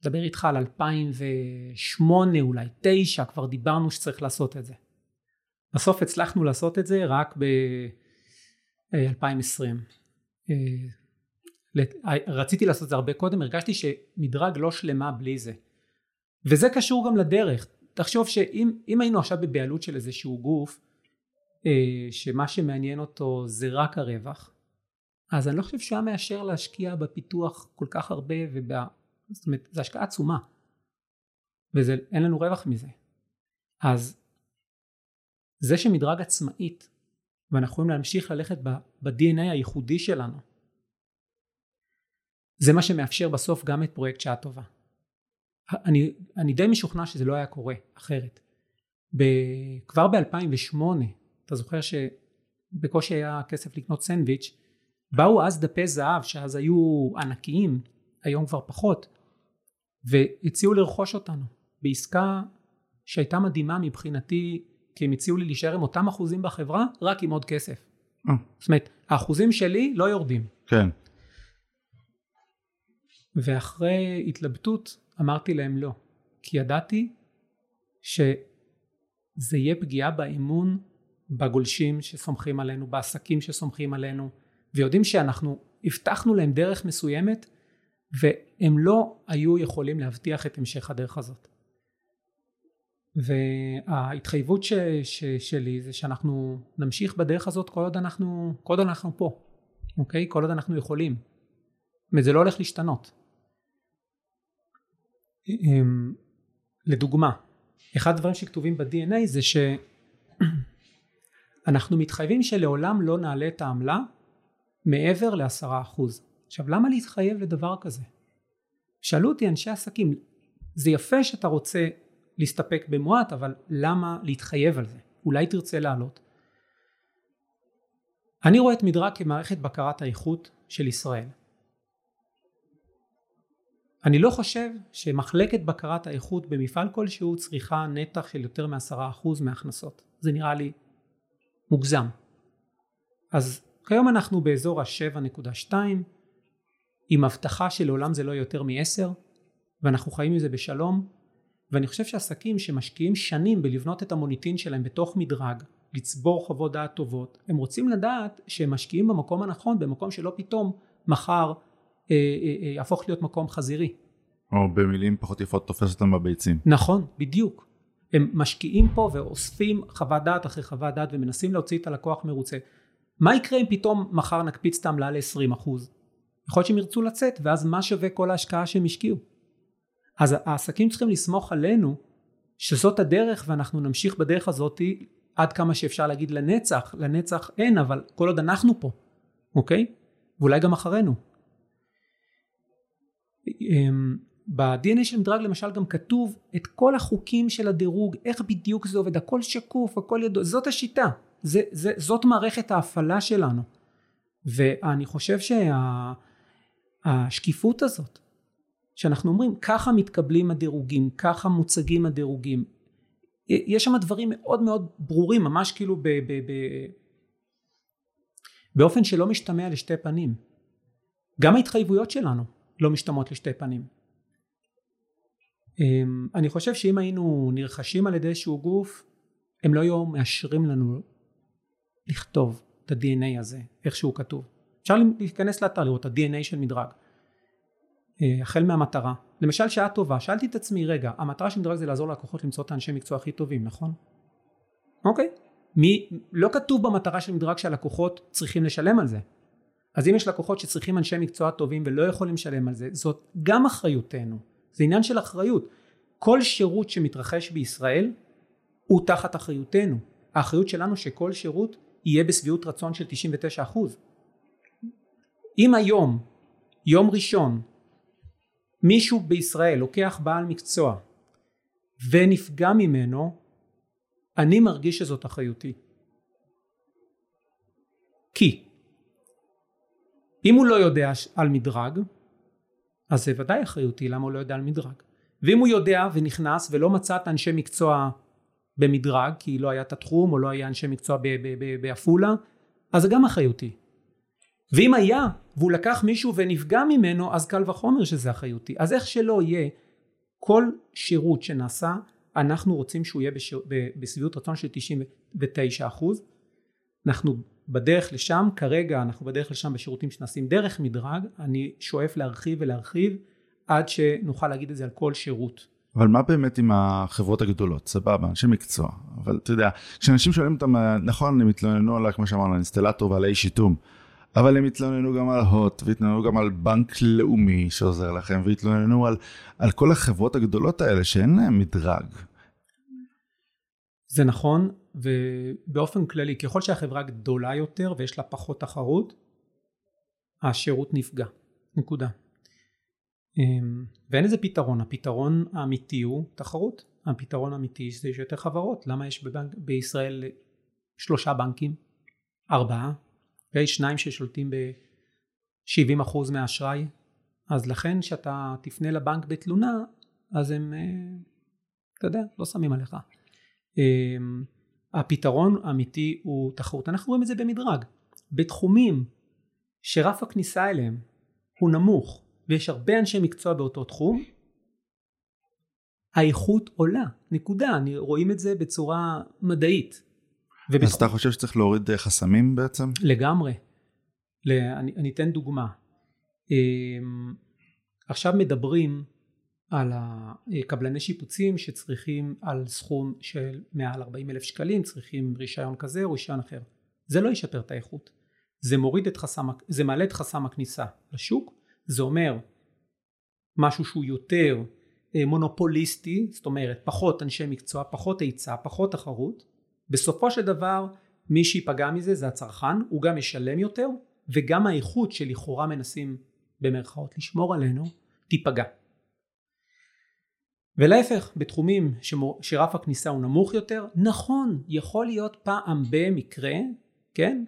מדבר איתך על 2008 אולי, 9, כבר דיברנו שצריך לעשות את זה. בסוף הצלחנו לעשות את זה רק ב-2020. רציתי לעשות את זה הרבה קודם, הרגשתי שמדרג לא שלמה בלי זה. וזה קשור גם לדרך. תחשוב שאם היינו עכשיו בבעלות של איזשהו גוף, אה, שמה שמעניין אותו זה רק הרווח, אז אני לא חושב שהוא היה מאשר להשקיע בפיתוח כל כך הרבה, ובא... זאת אומרת, זו השקעה עצומה, ואין לנו רווח מזה. אז זה שמדרג עצמאית, ואנחנו יכולים להמשיך ללכת ב-DNA הייחודי שלנו, זה מה שמאפשר בסוף גם את פרויקט שעה טובה. אני, אני די משוכנע שזה לא היה קורה אחרת. ב, כבר ב-2008, אתה זוכר שבקושי היה כסף לקנות סנדוויץ', באו אז דפי זהב שאז היו ענקיים, היום כבר פחות, והציעו לרכוש אותנו בעסקה שהייתה מדהימה מבחינתי, כי הם הציעו לי להישאר עם אותם אחוזים בחברה, רק עם עוד כסף. אה. זאת אומרת, האחוזים שלי לא יורדים. כן. ואחרי התלבטות אמרתי להם לא, כי ידעתי שזה יהיה פגיעה באמון בגולשים שסומכים עלינו, בעסקים שסומכים עלינו, ויודעים שאנחנו הבטחנו להם דרך מסוימת והם לא היו יכולים להבטיח את המשך הדרך הזאת. וההתחייבות ש, ש, שלי זה שאנחנו נמשיך בדרך הזאת כל עוד אנחנו, כל עוד אנחנו פה, אוקיי? כל עוד אנחנו יכולים. וזה לא הולך להשתנות. אמ, לדוגמה, אחד הדברים שכתובים ב-DNA זה שאנחנו <clears throat> מתחייבים שלעולם לא נעלה את העמלה מעבר לעשרה אחוז. עכשיו למה להתחייב לדבר כזה? שאלו אותי אנשי עסקים, זה יפה שאתה רוצה להסתפק במועט, אבל למה להתחייב על זה? אולי תרצה לעלות. אני רואה את מדרג כמערכת בקרת האיכות של ישראל. אני לא חושב שמחלקת בקרת האיכות במפעל כלשהו צריכה נתח של יותר מעשרה אחוז מההכנסות. זה נראה לי מוגזם. אז כיום אנחנו באזור ה-7.2 עם הבטחה שלעולם זה לא יותר מ-10 ואנחנו חיים עם זה בשלום ואני חושב שעסקים שמשקיעים שנים בלבנות את המוניטין שלהם בתוך מדרג לצבור חוות דעת טובות הם רוצים לדעת שהם משקיעים במקום הנכון במקום שלא פתאום מחר אה, אה, אה, יהפוך להיות מקום חזירי. או במילים פחות יפות תופס אותם בביצים. נכון בדיוק הם משקיעים פה ואוספים חוות דעת אחרי חוות דעת ומנסים להוציא את הלקוח מרוצה מה יקרה אם פתאום מחר נקפיץ את העמלה ל-20%? יכול להיות שהם ירצו לצאת ואז מה שווה כל ההשקעה שהם השקיעו? אז העסקים צריכים לסמוך עלינו שזאת הדרך ואנחנו נמשיך בדרך הזאת עד כמה שאפשר להגיד לנצח, לנצח אין אבל כל עוד אנחנו פה, אוקיי? ואולי גם אחרינו. אמ, ב-DNA של מדרג למשל גם כתוב את כל החוקים של הדירוג, איך בדיוק זה עובד, הכל שקוף, הכל ידוע, זאת השיטה. זה, זה, זאת מערכת ההפעלה שלנו ואני חושב שהשקיפות שה, הזאת שאנחנו אומרים ככה מתקבלים הדירוגים ככה מוצגים הדירוגים יש שם דברים מאוד מאוד ברורים, ממש כאילו ב, ב, ב, באופן שלא משתמע לשתי פנים. גם ההתחייבויות שלנו לא משתמעות לשתי פנים. אמ, אני חושב שאם היינו נרכשים על ידי איזשהו גוף, הם לא היו מאשרים לנו לכתוב את ה-DNA הזה, איך שהוא כתוב. אפשר להיכנס לאתר לראות את ה-DNA של מדרג. אה, החל מהמטרה. למשל שעה טובה, שאלתי את עצמי רגע, המטרה של מדרג זה לעזור ללקוחות למצוא את האנשי מקצוע הכי טובים, נכון? אוקיי. מי, לא כתוב במטרה של מדרג שהלקוחות צריכים לשלם על זה. אז אם יש לקוחות שצריכים אנשי מקצוע טובים ולא יכולים לשלם על זה, זאת גם אחריותנו. זה עניין של אחריות. כל שירות שמתרחש בישראל הוא תחת אחריותנו. האחריות שלנו שכל שירות יהיה בשביעות רצון של 99%. אם היום, יום ראשון, מישהו בישראל לוקח בעל מקצוע ונפגע ממנו, אני מרגיש שזאת אחריותי. כי אם הוא לא יודע על מדרג, אז זה ודאי אחריותי למה הוא לא יודע על מדרג. ואם הוא יודע ונכנס ולא מצא את אנשי מקצוע במדרג, כי לא היה את התחום או לא היה אנשי מקצוע בעפולה, אז זה גם אחריותי. ואם היה והוא לקח מישהו ונפגע ממנו, אז קל וחומר שזה אחריותי. אז איך שלא יהיה, כל שירות שנעשה, אנחנו רוצים שהוא יהיה בשיר, בסביבות רצון של 99 אחוז. אנחנו בדרך לשם, כרגע אנחנו בדרך לשם בשירותים שנעשים דרך מדרג, אני שואף להרחיב ולהרחיב עד שנוכל להגיד את זה על כל שירות. אבל מה באמת עם החברות הגדולות? סבבה, אנשי מקצוע. אבל אתה יודע, כשאנשים שואלים אותם, נכון, הם התלוננו על, כמו שאמרנו, אינסטלטור ועל האי שיתום. אבל הם התלוננו גם על הוט, והתלוננו גם על בנק לאומי שעוזר לכם, והתלוננו על, על כל החברות הגדולות האלה שאין להם מדרג. זה נכון, ובאופן כללי, ככל שהחברה גדולה יותר ויש לה פחות תחרות, השירות נפגע. נקודה. אמ, ואין איזה פתרון, הפתרון האמיתי הוא תחרות. הפתרון האמיתי זה שיש יותר חברות. למה יש בבנק, בישראל שלושה בנקים? ארבעה? ויש שניים ששולטים ב-70% מהאשראי? אז לכן כשאתה תפנה לבנק בתלונה, אז הם, אה, אתה יודע, לא שמים עליך. אמ, הפתרון האמיתי הוא תחרות. אנחנו רואים את זה במדרג. בתחומים שרף הכניסה אליהם הוא נמוך ויש הרבה אנשי מקצוע באותו תחום, האיכות עולה, נקודה, אני, רואים את זה בצורה מדעית. ובתחום... אז אתה חושב שצריך להוריד אה, חסמים בעצם? לגמרי. אני, אני אתן דוגמה. אמ, עכשיו מדברים על הקבלני שיפוצים שצריכים על סכום של מעל 40 אלף שקלים צריכים רישיון כזה או רישיון אחר זה לא ישפר את האיכות זה מוריד את חסם זה מעלה את חסם הכניסה לשוק זה אומר משהו שהוא יותר אה, מונופוליסטי זאת אומרת פחות אנשי מקצוע פחות היצע פחות תחרות. בסופו של דבר מי שייפגע מזה זה הצרכן הוא גם ישלם יותר וגם האיכות שלכאורה מנסים במרכאות לשמור עלינו תיפגע. ולהפך בתחומים שרף הכניסה הוא נמוך יותר נכון יכול להיות פעם במקרה כן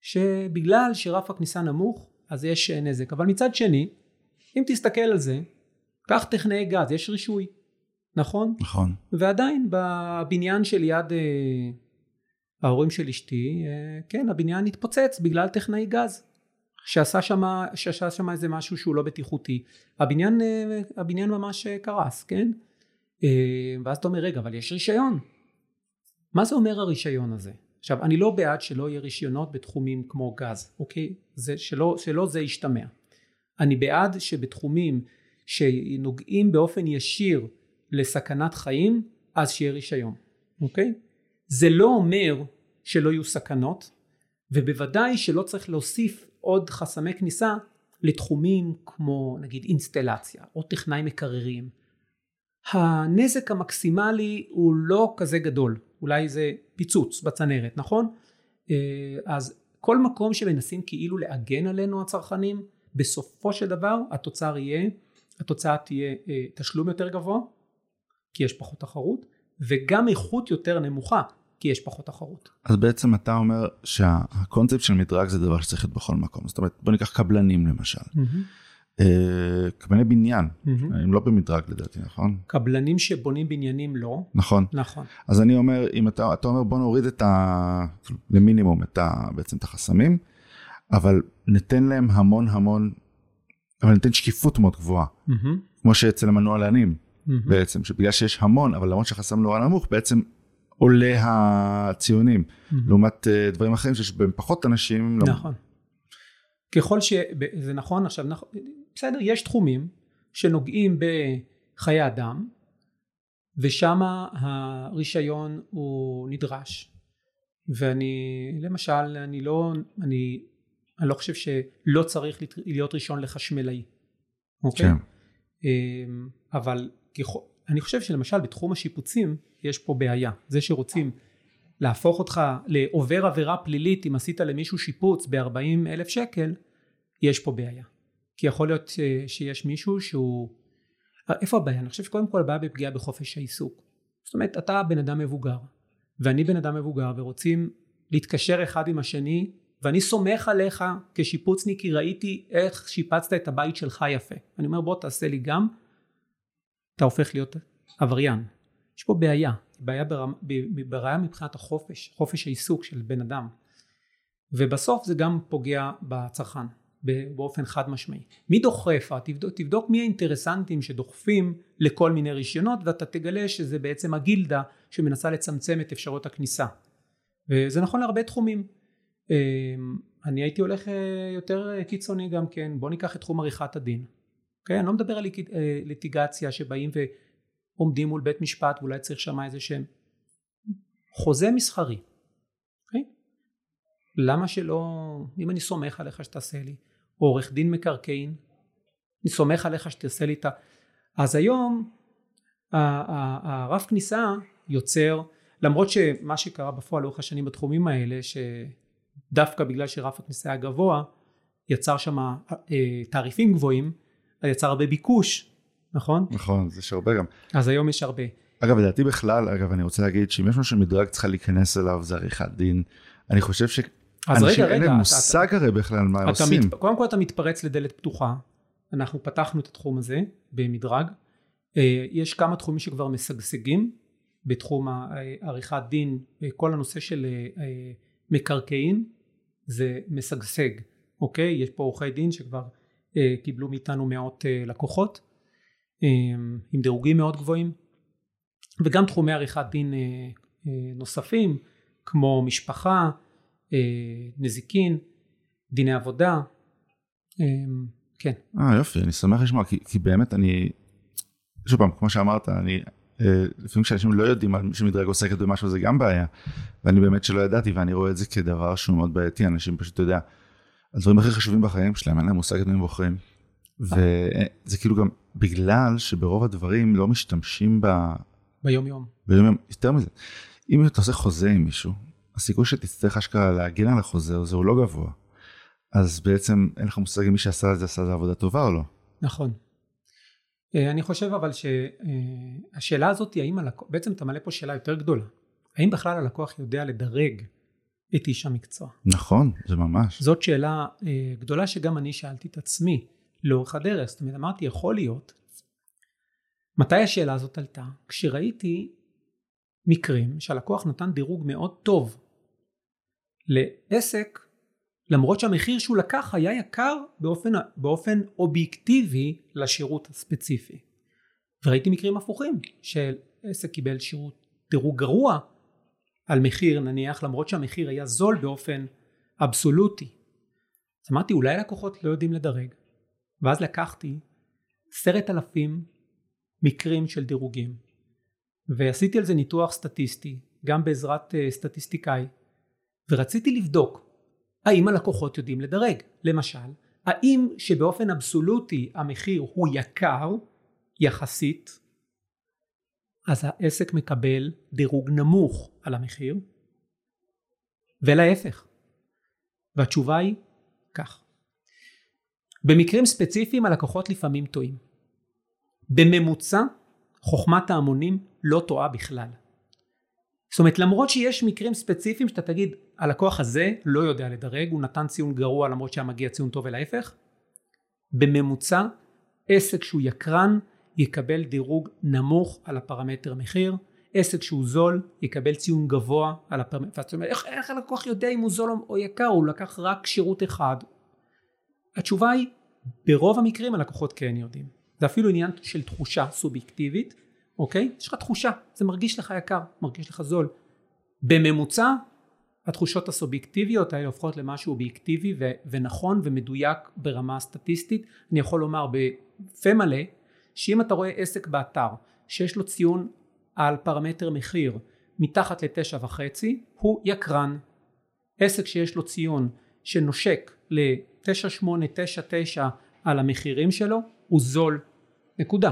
שבגלל שרף הכניסה נמוך אז יש נזק. אבל מצד שני אם תסתכל על זה קח טכנאי גז יש רישוי נכון? נכון. ועדיין בבניין שליד אה, ההורים של אשתי אה, כן הבניין התפוצץ בגלל טכנאי גז שעשה שם שעשה שם איזה משהו שהוא לא בטיחותי. הבניין אה, הבניין ממש אה, קרס כן? אה, ואז אתה אומר רגע אבל יש רישיון. מה זה אומר הרישיון הזה עכשיו אני לא בעד שלא יהיה רישיונות בתחומים כמו גז אוקיי? זה שלא, שלא זה ישתמע. אני בעד שבתחומים שנוגעים באופן ישיר לסכנת חיים אז שיהיה רישיון אוקיי? זה לא אומר שלא יהיו סכנות ובוודאי שלא צריך להוסיף עוד חסמי כניסה לתחומים כמו נגיד אינסטלציה או טכנאי מקררים. הנזק המקסימלי הוא לא כזה גדול, אולי זה פיצוץ בצנרת, נכון? אה, אז כל מקום שמנסים כאילו להגן עלינו הצרכנים, בסופו של דבר התוצר יהיה, התוצאה תהיה אה, תשלום יותר גבוה, כי יש פחות תחרות, וגם איכות יותר נמוכה, כי יש פחות תחרות. אז בעצם אתה אומר שהקונספט של מדרג זה דבר שצריך להיות בכל מקום. זאת אומרת, בוא ניקח קבלנים למשל. Mm-hmm. אה, קבלני בניין, מהמם. הם לא במדרג לדעתי, נכון? קבלנים שבונים בניינים לא. נכון. נכון. אז אני אומר, אם אתה, אתה אומר בוא נוריד את ה... למינימום את ה... בעצם את החסמים, אבל ניתן להם המון המון, אבל ניתן שקיפות מאוד גבוהה, מהמם. כמו שאצל המנועלנים מהמם. בעצם, שבגלל שיש המון, אבל למרות שהחסם נורא נמוך, בעצם עולה הציונים, מהמם. לעומת אה, דברים אחרים שיש בהם פחות אנשים. לא- נכון. ככל ש... זה נכון עכשיו, נכון, בסדר, יש תחומים שנוגעים בחיי אדם, ושם הרישיון הוא נדרש. ואני, למשל, אני לא, אני, אני לא חושב שלא צריך להיות רישיון לחשמלאי, אוקיי? כן. אמ, אבל ככל, אני חושב שלמשל בתחום השיפוצים יש פה בעיה. זה שרוצים להפוך אותך לעובר עבירה פלילית אם עשית למישהו שיפוץ ב-40 אלף שקל, יש פה בעיה. כי יכול להיות ש- שיש מישהו שהוא... איפה הבעיה? אני חושב שקודם כל הבעיה בפגיעה בחופש העיסוק. זאת אומרת, אתה בן אדם מבוגר, ואני בן אדם מבוגר, ורוצים להתקשר אחד עם השני, ואני סומך עליך כשיפוצניק, כי ראיתי איך שיפצת את הבית שלך יפה. אני אומר, בוא תעשה לי גם, אתה הופך להיות עבריין. יש פה בעיה, בעיה ברמה, בעיה מבחינת החופש, חופש העיסוק של בן אדם. ובסוף זה גם פוגע בצרכן באופן חד משמעי. מי דוחף? תבדוק, תבדוק מי האינטרסנטים שדוחפים לכל מיני רישיונות ואתה תגלה שזה בעצם הגילדה שמנסה לצמצם את אפשרות הכניסה. וזה נכון להרבה תחומים. אמ, אני הייתי הולך אה, יותר אה, קיצוני גם כן, בוא ניקח את תחום עריכת הדין. אוקיי? אני לא מדבר על אה, ליטיגציה שבאים ועומדים מול בית משפט ואולי צריך שם איזה שהם חוזה מסחרי. למה שלא, אם אני סומך עליך שתעשה לי, או עורך דין מקרקעין, אני סומך עליך שתעשה לי את ה... אז היום הרף כניסה יוצר, למרות שמה שקרה בפועל לאורך השנים בתחומים האלה, שדווקא בגלל שרף הכניסה היה גבוה, יצר שם אה, תעריפים גבוהים, יצר הרבה ביקוש, נכון? נכון, זה יש הרבה גם. אז היום יש הרבה. אגב, לדעתי בכלל, אגב, אני רוצה להגיד שאם יש משהו שמדרג צריכה להיכנס אליו, זה עריכת דין. אני חושב אז שאנשים רגע, אין רגע, להם אתה- מושג הרי בכלל מה עושים. מת, קודם כל אתה מתפרץ לדלת פתוחה, אנחנו פתחנו את התחום הזה במדרג, אה, יש כמה תחומים שכבר משגשגים בתחום ה- אה, עריכת דין, אה, כל הנושא של מקרקעין זה משגשג, אוקיי? יש פה עורכי דין שכבר קיבלו מאיתנו מאות לקוחות עם דירוגים מאוד גבוהים וגם תחומי עריכת דין נוספים כמו משפחה, נזיקין, דיני עבודה, אה, כן, אה, יופי, אני שמח לשמוע, כי, כי באמת אני, שוב פעם, כמו שאמרת, אני, אה, לפעמים כשאנשים לא יודעים על שמדרג עוסקת במשהו זה גם בעיה, ואני באמת שלא ידעתי, ואני רואה את זה כדבר שהוא מאוד בעייתי, אנשים פשוט, אתה יודע, הדברים הכי חשובים בחיים שלהם, אין להם מושג את מי הם בוחרים. וזה כאילו גם בגלל שברוב הדברים לא משתמשים ב... ביום יום. ביום יום, יותר מזה, אם אתה עושה חוזה עם מישהו, הסיכוי שתצטרך אשכרה להגן על החוזה הזה הוא לא גבוה. אז בעצם אין לך מושג אם מי שעשה את זה עשה את זה עבודה טובה או לא. נכון. אה, אני חושב אבל שהשאלה הזאת היא האם הלקוח, בעצם אתה מעלה פה שאלה יותר גדולה, האם בכלל הלקוח יודע לדרג את איש המקצוע? נכון, זה ממש. זאת שאלה אה, גדולה שגם אני שאלתי את עצמי לאורך הדרך, זאת אומרת אמרתי יכול להיות, מתי השאלה הזאת עלתה? כשראיתי מקרים שהלקוח נתן דירוג מאוד טוב לעסק למרות שהמחיר שהוא לקח היה יקר באופן, באופן אובייקטיבי לשירות הספציפי. וראיתי מקרים הפוכים של עסק קיבל שירות דירוג גרוע על מחיר נניח למרות שהמחיר היה זול באופן אבסולוטי. אז אמרתי אולי לקוחות לא יודעים לדרג ואז לקחתי עשרת אלפים מקרים של דירוגים ועשיתי על זה ניתוח סטטיסטי גם בעזרת uh, סטטיסטיקאי ורציתי לבדוק האם הלקוחות יודעים לדרג? למשל האם שבאופן אבסולוטי המחיר הוא יקר יחסית אז העסק מקבל דירוג נמוך על המחיר? ולהפך. והתשובה היא כך. במקרים ספציפיים הלקוחות לפעמים טועים. בממוצע חוכמת ההמונים לא טועה בכלל זאת אומרת למרות שיש מקרים ספציפיים שאתה תגיד הלקוח הזה לא יודע לדרג הוא נתן ציון גרוע למרות שהיה מגיע ציון טוב ולהפך בממוצע עסק שהוא יקרן יקבל דירוג נמוך על הפרמטר מחיר, עסק שהוא זול יקבל ציון גבוה על הפרמטר, ואתה אומר איך, איך הלקוח יודע אם הוא זול או יקר, הוא לקח רק שירות אחד. התשובה היא ברוב המקרים הלקוחות כן יודעים, זה אפילו עניין של תחושה סובייקטיבית, אוקיי? יש לך תחושה, זה מרגיש לך יקר, מרגיש לך זול. בממוצע התחושות הסובייקטיביות האלה הופכות למשהו אובייקטיבי ו- ונכון ומדויק ברמה סטטיסטית. אני יכול לומר בפה מלא שאם אתה רואה עסק באתר שיש לו ציון על פרמטר מחיר מתחת לתשע וחצי הוא יקרן. עסק שיש לו ציון שנושק לתשע שמונה תשע תשע על המחירים שלו הוא זול. נקודה.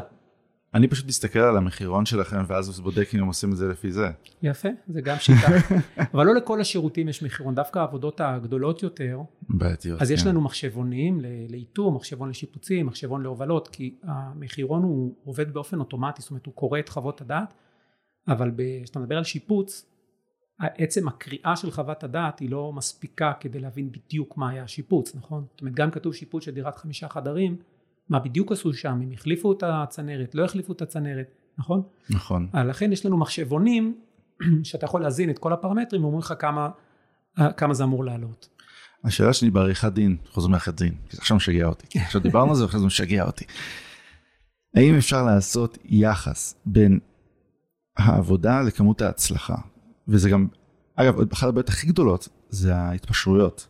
אני פשוט מסתכל על המחירון שלכם ואז בודק אם הם עושים את זה לפי זה. יפה, זה גם שיטה. <laughs> אבל לא לכל השירותים יש מחירון, דווקא העבודות הגדולות יותר, בעייתיות. אז יש כן. לנו מחשבונים לאיתור, מחשבון לשיפוצים, מחשבון להובלות, כי המחירון הוא עובד באופן אוטומטי, זאת אומרת הוא קורא את חוות הדעת, אבל כשאתה מדבר על שיפוץ, עצם הקריאה של חוות הדעת היא לא מספיקה כדי להבין בדיוק מה היה השיפוץ, נכון? זאת אומרת גם כתוב שיפוץ של דירת חמישה חדרים, מה בדיוק עשו שם, אם החליפו את הצנרת, לא החליפו את הצנרת, נכון? נכון. אה, לכן יש לנו מחשבונים <clears throat> שאתה יכול להזין את כל הפרמטרים ואומרים לך כמה, אה, כמה זה אמור לעלות. השאלה שלי בעריכת דין, חוזרים לעריכת דין, כי זה עכשיו משגע אותי. <laughs> עכשיו דיברנו על זה ואחרי זה משגע אותי. האם אפשר לעשות יחס בין העבודה לכמות ההצלחה? וזה גם, אגב, אחת הבעיות הכי גדולות זה ההתפשרויות.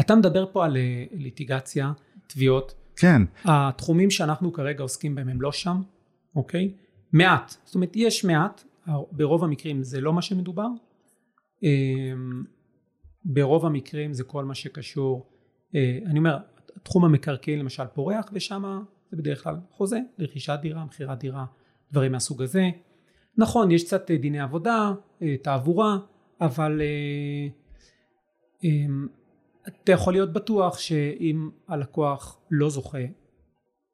אתה מדבר פה על אה, ליטיגציה, תביעות, כן, התחומים שאנחנו כרגע עוסקים בהם הם לא שם, אוקיי? מעט, זאת אומרת יש מעט, ברוב המקרים זה לא מה שמדובר, אמ, ברוב המקרים זה כל מה שקשור, אה, אני אומר, תחום המקרקעין למשל פורח ושם זה בדרך כלל חוזה לרכישת דירה, מכירת דירה, דברים מהסוג הזה. נכון, יש קצת דיני עבודה, אה, תעבורה, אבל אה, אמ, אתה יכול להיות בטוח שאם הלקוח לא זוכה,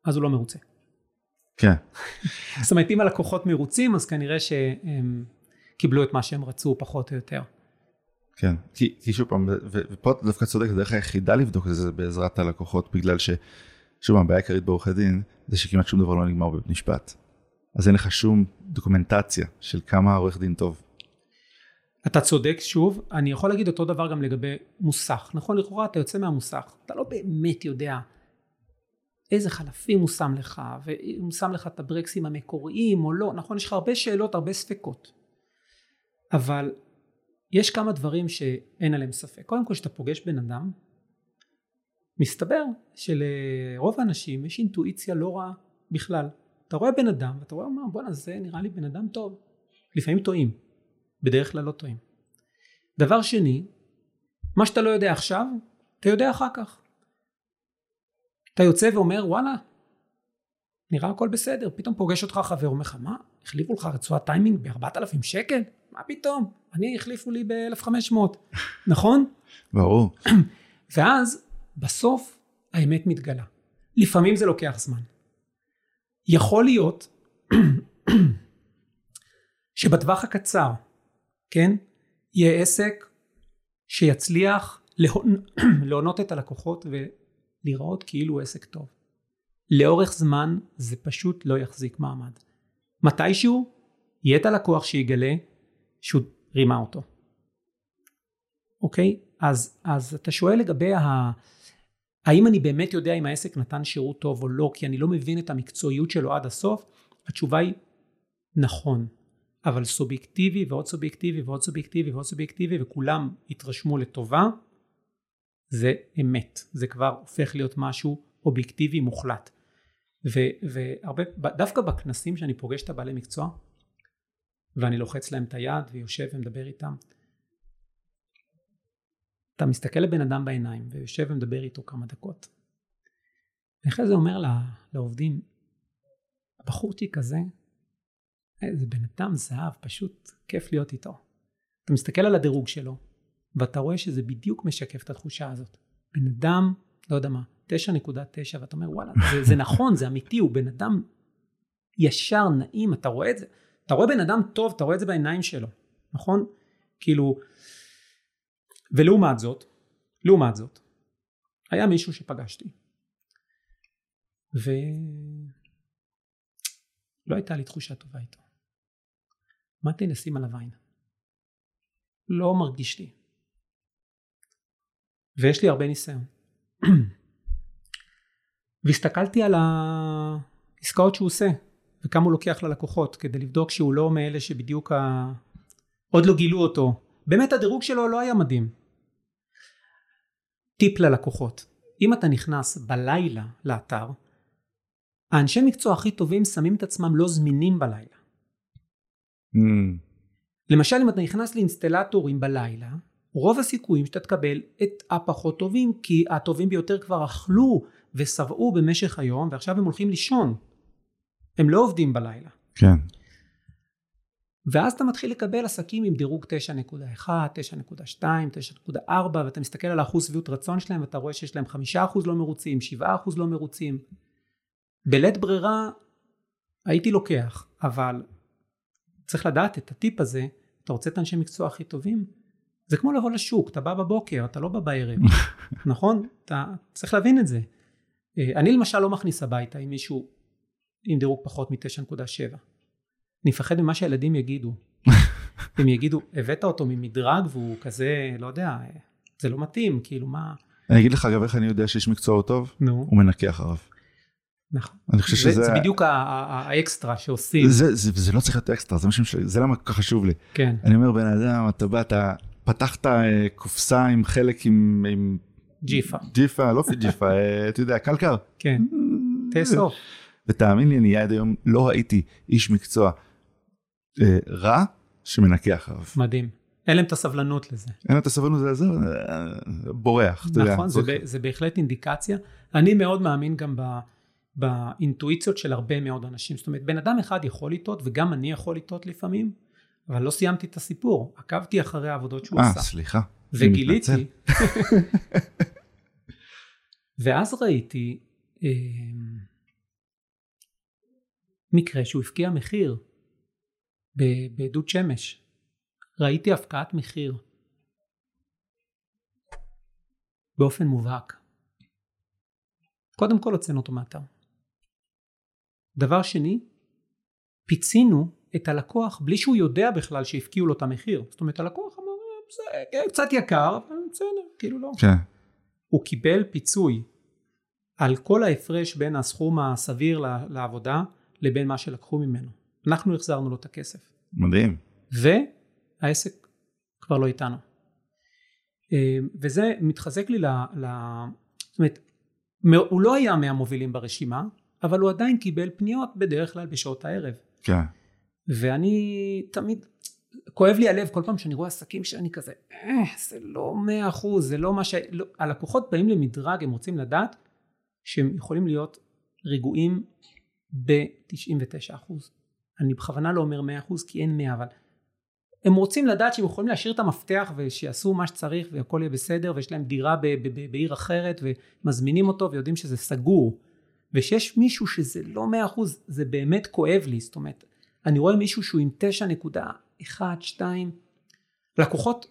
אז הוא לא מרוצה. כן. זאת אומרת, אם הלקוחות מרוצים, אז כנראה שהם קיבלו את מה שהם רצו, פחות או יותר. כן, כי, כי שוב פעם, ופה אתה דווקא צודק, הדרך היחידה לבדוק את זה זה בעזרת הלקוחות, בגלל ש... שוב הבעיה העיקרית בעורכי דין, זה שכמעט שום דבר לא נגמר בבית משפט. אז אין לך שום דוקומנטציה של כמה העורך דין טוב. אתה צודק שוב, אני יכול להגיד אותו דבר גם לגבי מוסך. נכון, לכאורה אתה יוצא מהמוסך, אתה לא באמת יודע איזה חלפים הוא שם לך, ואם הוא שם לך את הברקסים המקוריים או לא, נכון, יש לך הרבה שאלות, הרבה ספקות. אבל יש כמה דברים שאין עליהם ספק. קודם כל, כשאתה פוגש בן אדם, מסתבר שלרוב האנשים יש אינטואיציה לא רעה בכלל. אתה רואה בן אדם ואתה רואה, בואנה זה נראה לי בן אדם טוב. לפעמים טועים, בדרך כלל לא טועים. דבר שני, מה שאתה לא יודע עכשיו, אתה יודע אחר כך. אתה יוצא ואומר וואלה, נראה הכל בסדר, פתאום פוגש אותך חבר, אומר לך מה, החליפו לך רצועת טיימינג ב-4,000 שקל? מה פתאום? אני החליפו לי ב-1,500, <laughs> נכון? ברור. <clears throat> ואז בסוף האמת מתגלה. לפעמים זה לוקח זמן. יכול להיות <clears throat> שבטווח הקצר, כן, יהיה עסק שיצליח להונ... <clears throat> להונות את הלקוחות ולראות כאילו הוא עסק טוב. לאורך זמן זה פשוט לא יחזיק מעמד. מתישהו יהיה את הלקוח שיגלה שהוא רימה אותו. אוקיי? אז, אז אתה שואל לגבי ה... האם אני באמת יודע אם העסק נתן שירות טוב או לא, כי אני לא מבין את המקצועיות שלו עד הסוף? התשובה היא נכון, אבל סובייקטיבי ועוד סובייקטיבי ועוד סובייקטיבי ועוד סובייקטיבי וכולם התרשמו לטובה, זה אמת, זה כבר הופך להיות משהו אובייקטיבי מוחלט. ו- והרבה, דווקא בכנסים שאני פוגש את הבעלי מקצוע, ואני לוחץ להם את היד ויושב ומדבר איתם, אתה מסתכל לבן אדם בעיניים ויושב ומדבר איתו כמה דקות. ואחרי זה אומר לעובדים, הבחורצ'יק הזה, זה בן אדם זהב, פשוט כיף להיות איתו. אתה מסתכל על הדירוג שלו, ואתה רואה שזה בדיוק משקף את התחושה הזאת. בן אדם, לא יודע מה, 9.9, ואתה אומר וואלה, זה, זה נכון, זה אמיתי, הוא בן אדם ישר, נעים, אתה רואה את זה. אתה רואה בן אדם טוב, אתה רואה את זה בעיניים שלו, נכון? כאילו, ולעומת זאת, לעומת זאת, היה מישהו שפגשתי, ולא הייתה לי תחושה טובה איתו. אמרתי נשים עליו עין. לא מרגיש לי. ויש לי הרבה ניסיון. <clears throat> והסתכלתי על העסקאות שהוא עושה וכמה הוא לוקח ללקוחות כדי לבדוק שהוא לא מאלה שבדיוק ה... עוד לא גילו אותו. באמת הדירוג שלו לא היה מדהים. טיפ ללקוחות אם אתה נכנס בלילה לאתר האנשי מקצוע הכי טובים שמים את עצמם לא זמינים בלילה. Mm. למשל אם אתה נכנס לאינסטלטורים בלילה רוב הסיכויים שאתה תקבל את הפחות טובים כי הטובים ביותר כבר אכלו ושבעו במשך היום ועכשיו הם הולכים לישון הם לא עובדים בלילה כן. ואז אתה מתחיל לקבל עסקים עם דירוג 9.1, 9.2, 9.4 ואתה מסתכל על האחוז שביעות רצון שלהם ואתה רואה שיש להם 5% לא מרוצים, 7% לא מרוצים. בלית ברירה הייתי לוקח, אבל צריך לדעת את הטיפ הזה, אתה רוצה את האנשי מקצוע הכי טובים? זה כמו לבוא לשוק, אתה בא בבוקר, אתה לא בא בערב, <laughs> נכון? אתה צריך להבין את זה. אה, אני למשל לא מכניס הביתה עם מישהו עם דירוג פחות מ-9.7. אני מפחד ממה שהילדים יגידו. <laughs> הם יגידו, הבאת אותו ממדרג והוא כזה, לא יודע, זה לא מתאים, כאילו מה... אני אגיד לך אגב איך אני יודע שיש מקצוע טוב, נו, הוא מנקה אחריו. נכון. אני חושב זה, שזה... זה בדיוק האקסטרה שעושים. זה, זה, זה לא צריך להיות אקסטרה, זה, שמשל- זה למה כל כך חשוב לי. כן, אני אומר, בן אדם, אתה בא, אתה פתחת אה, קופסה עם חלק עם, עם ג'יפה, ג'יפה, לא ג'יפה, אה, אתה יודע, קלקר. כן, תאסוף. ותאמין לי, אני עד היום לא ראיתי איש מקצוע אה, רע שמנקה אחריו. מדהים. אין להם את הסבלנות לזה. אין לו את הסבלנות לזה, אה, בורח. נכון, זה, ב- זה בהחלט אינדיקציה. אני מאוד מאמין גם ב, באינטואיציות של הרבה מאוד אנשים. זאת אומרת, בן אדם אחד יכול לטעות, וגם אני יכול לטעות לפעמים, אבל לא סיימתי את הסיפור. עקבתי אחרי העבודות שהוא אה, עשה. סליחה. אני מתנצל. וגיליתי, <laughs> ואז ראיתי אה, מקרה שהוא הפקיע מחיר בעדות שמש. ראיתי הפקעת מחיר באופן מובהק. קודם כל הוצאנו אותו מאתר. דבר שני, פיצינו את הלקוח בלי שהוא יודע בכלל שהפקיעו לו את המחיר. זאת אומרת הלקוח אמר, "אה, בסדר, כן, קצת יקר, אבל בסדר, כאילו לא. כן, הוא קיבל פיצוי על כל ההפרש בין הסכום הסביר לעבודה לבין מה שלקחו ממנו. אנחנו החזרנו לו את הכסף. מדהים. והעסק כבר לא איתנו. אה, וזה מתחזק לי ל... ל... זאת אומרת, הוא לא היה מהמובילים ברשימה, אבל הוא עדיין קיבל פניות בדרך כלל בשעות הערב. כן. ואני תמיד, כואב לי הלב כל פעם שאני רואה עסקים שאני כזה, אה, זה לא מאה אחוז, זה לא מה ש... לא, הלקוחות באים למדרג, הם רוצים לדעת שהם יכולים להיות רגועים ב-99 אחוז. אני בכוונה לא אומר 100 אחוז כי אין 100, אבל הם רוצים לדעת שהם יכולים להשאיר את המפתח ושיעשו מה שצריך והכל יהיה בסדר ויש להם דירה ב- ב- ב- בעיר אחרת ומזמינים אותו ויודעים שזה סגור. ושיש מישהו שזה לא 100 אחוז, זה באמת כואב לי, זאת אומרת, אני רואה מישהו שהוא עם 9.1, 2, לקוחות,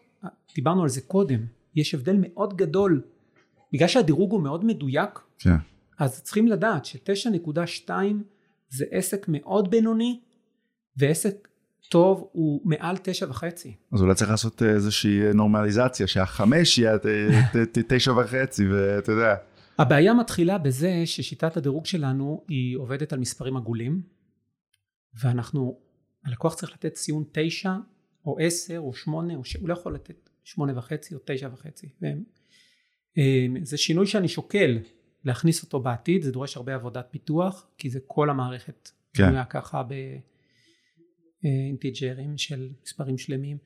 דיברנו על זה קודם, יש הבדל מאוד גדול, בגלל שהדירוג הוא מאוד מדויק, כן. אז צריכים לדעת ש-9.2 זה עסק מאוד בינוני, ועסק טוב הוא מעל 9.5. אז אולי צריך לעשות אה, איזושהי נורמליזציה, שהחמש יהיה ת- תשע וחצי, ואתה יודע. הבעיה מתחילה בזה ששיטת הדירוג שלנו היא עובדת על מספרים עגולים, ואנחנו, הלקוח צריך לתת ציון 9 או 10 או 8, או ש... הוא לא יכול לתת 8 וחצי או 9 וחצי. אה, זה שינוי שאני שוקל להכניס אותו בעתיד, זה דורש הרבה עבודת פיתוח, כי זה כל המערכת כן. בנויה ככה באינטיג'רים של מספרים שלמים.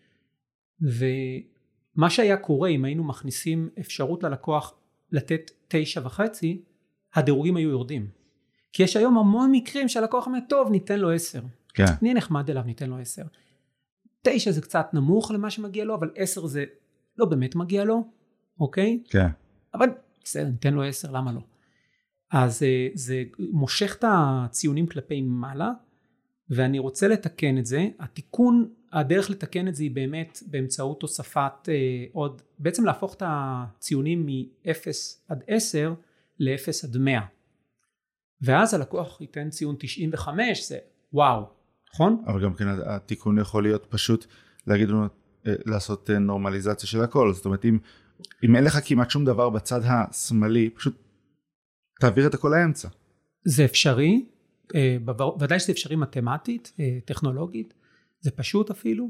ומה שהיה קורה אם היינו מכניסים אפשרות ללקוח לתת תשע וחצי, הדירוגים היו יורדים. כי יש היום המון מקרים שהלקוח אומר, טוב, ניתן לו עשר. כן. נהיה נחמד אליו, ניתן לו עשר. תשע זה קצת נמוך למה שמגיע לו, אבל עשר זה לא באמת מגיע לו, אוקיי? כן. אבל בסדר, ניתן לו עשר, למה לא? אז אה, זה מושך את הציונים כלפי מעלה, ואני רוצה לתקן את זה. התיקון, הדרך לתקן את זה היא באמת באמצעות הוספת אה, עוד, בעצם להפוך את הציונים מ-0 עד 10 ל-0 עד 100. ואז הלקוח ייתן ציון 95 זה וואו נכון? אבל גם כן התיקון יכול להיות פשוט להגיד לנו אה, לעשות אה, נורמליזציה של הכל זאת אומרת אם, אם אין לך כמעט שום דבר בצד השמאלי פשוט תעביר את הכל לאמצע. זה אפשרי אה, ודאי שזה אפשרי מתמטית טכנולוגית זה פשוט אפילו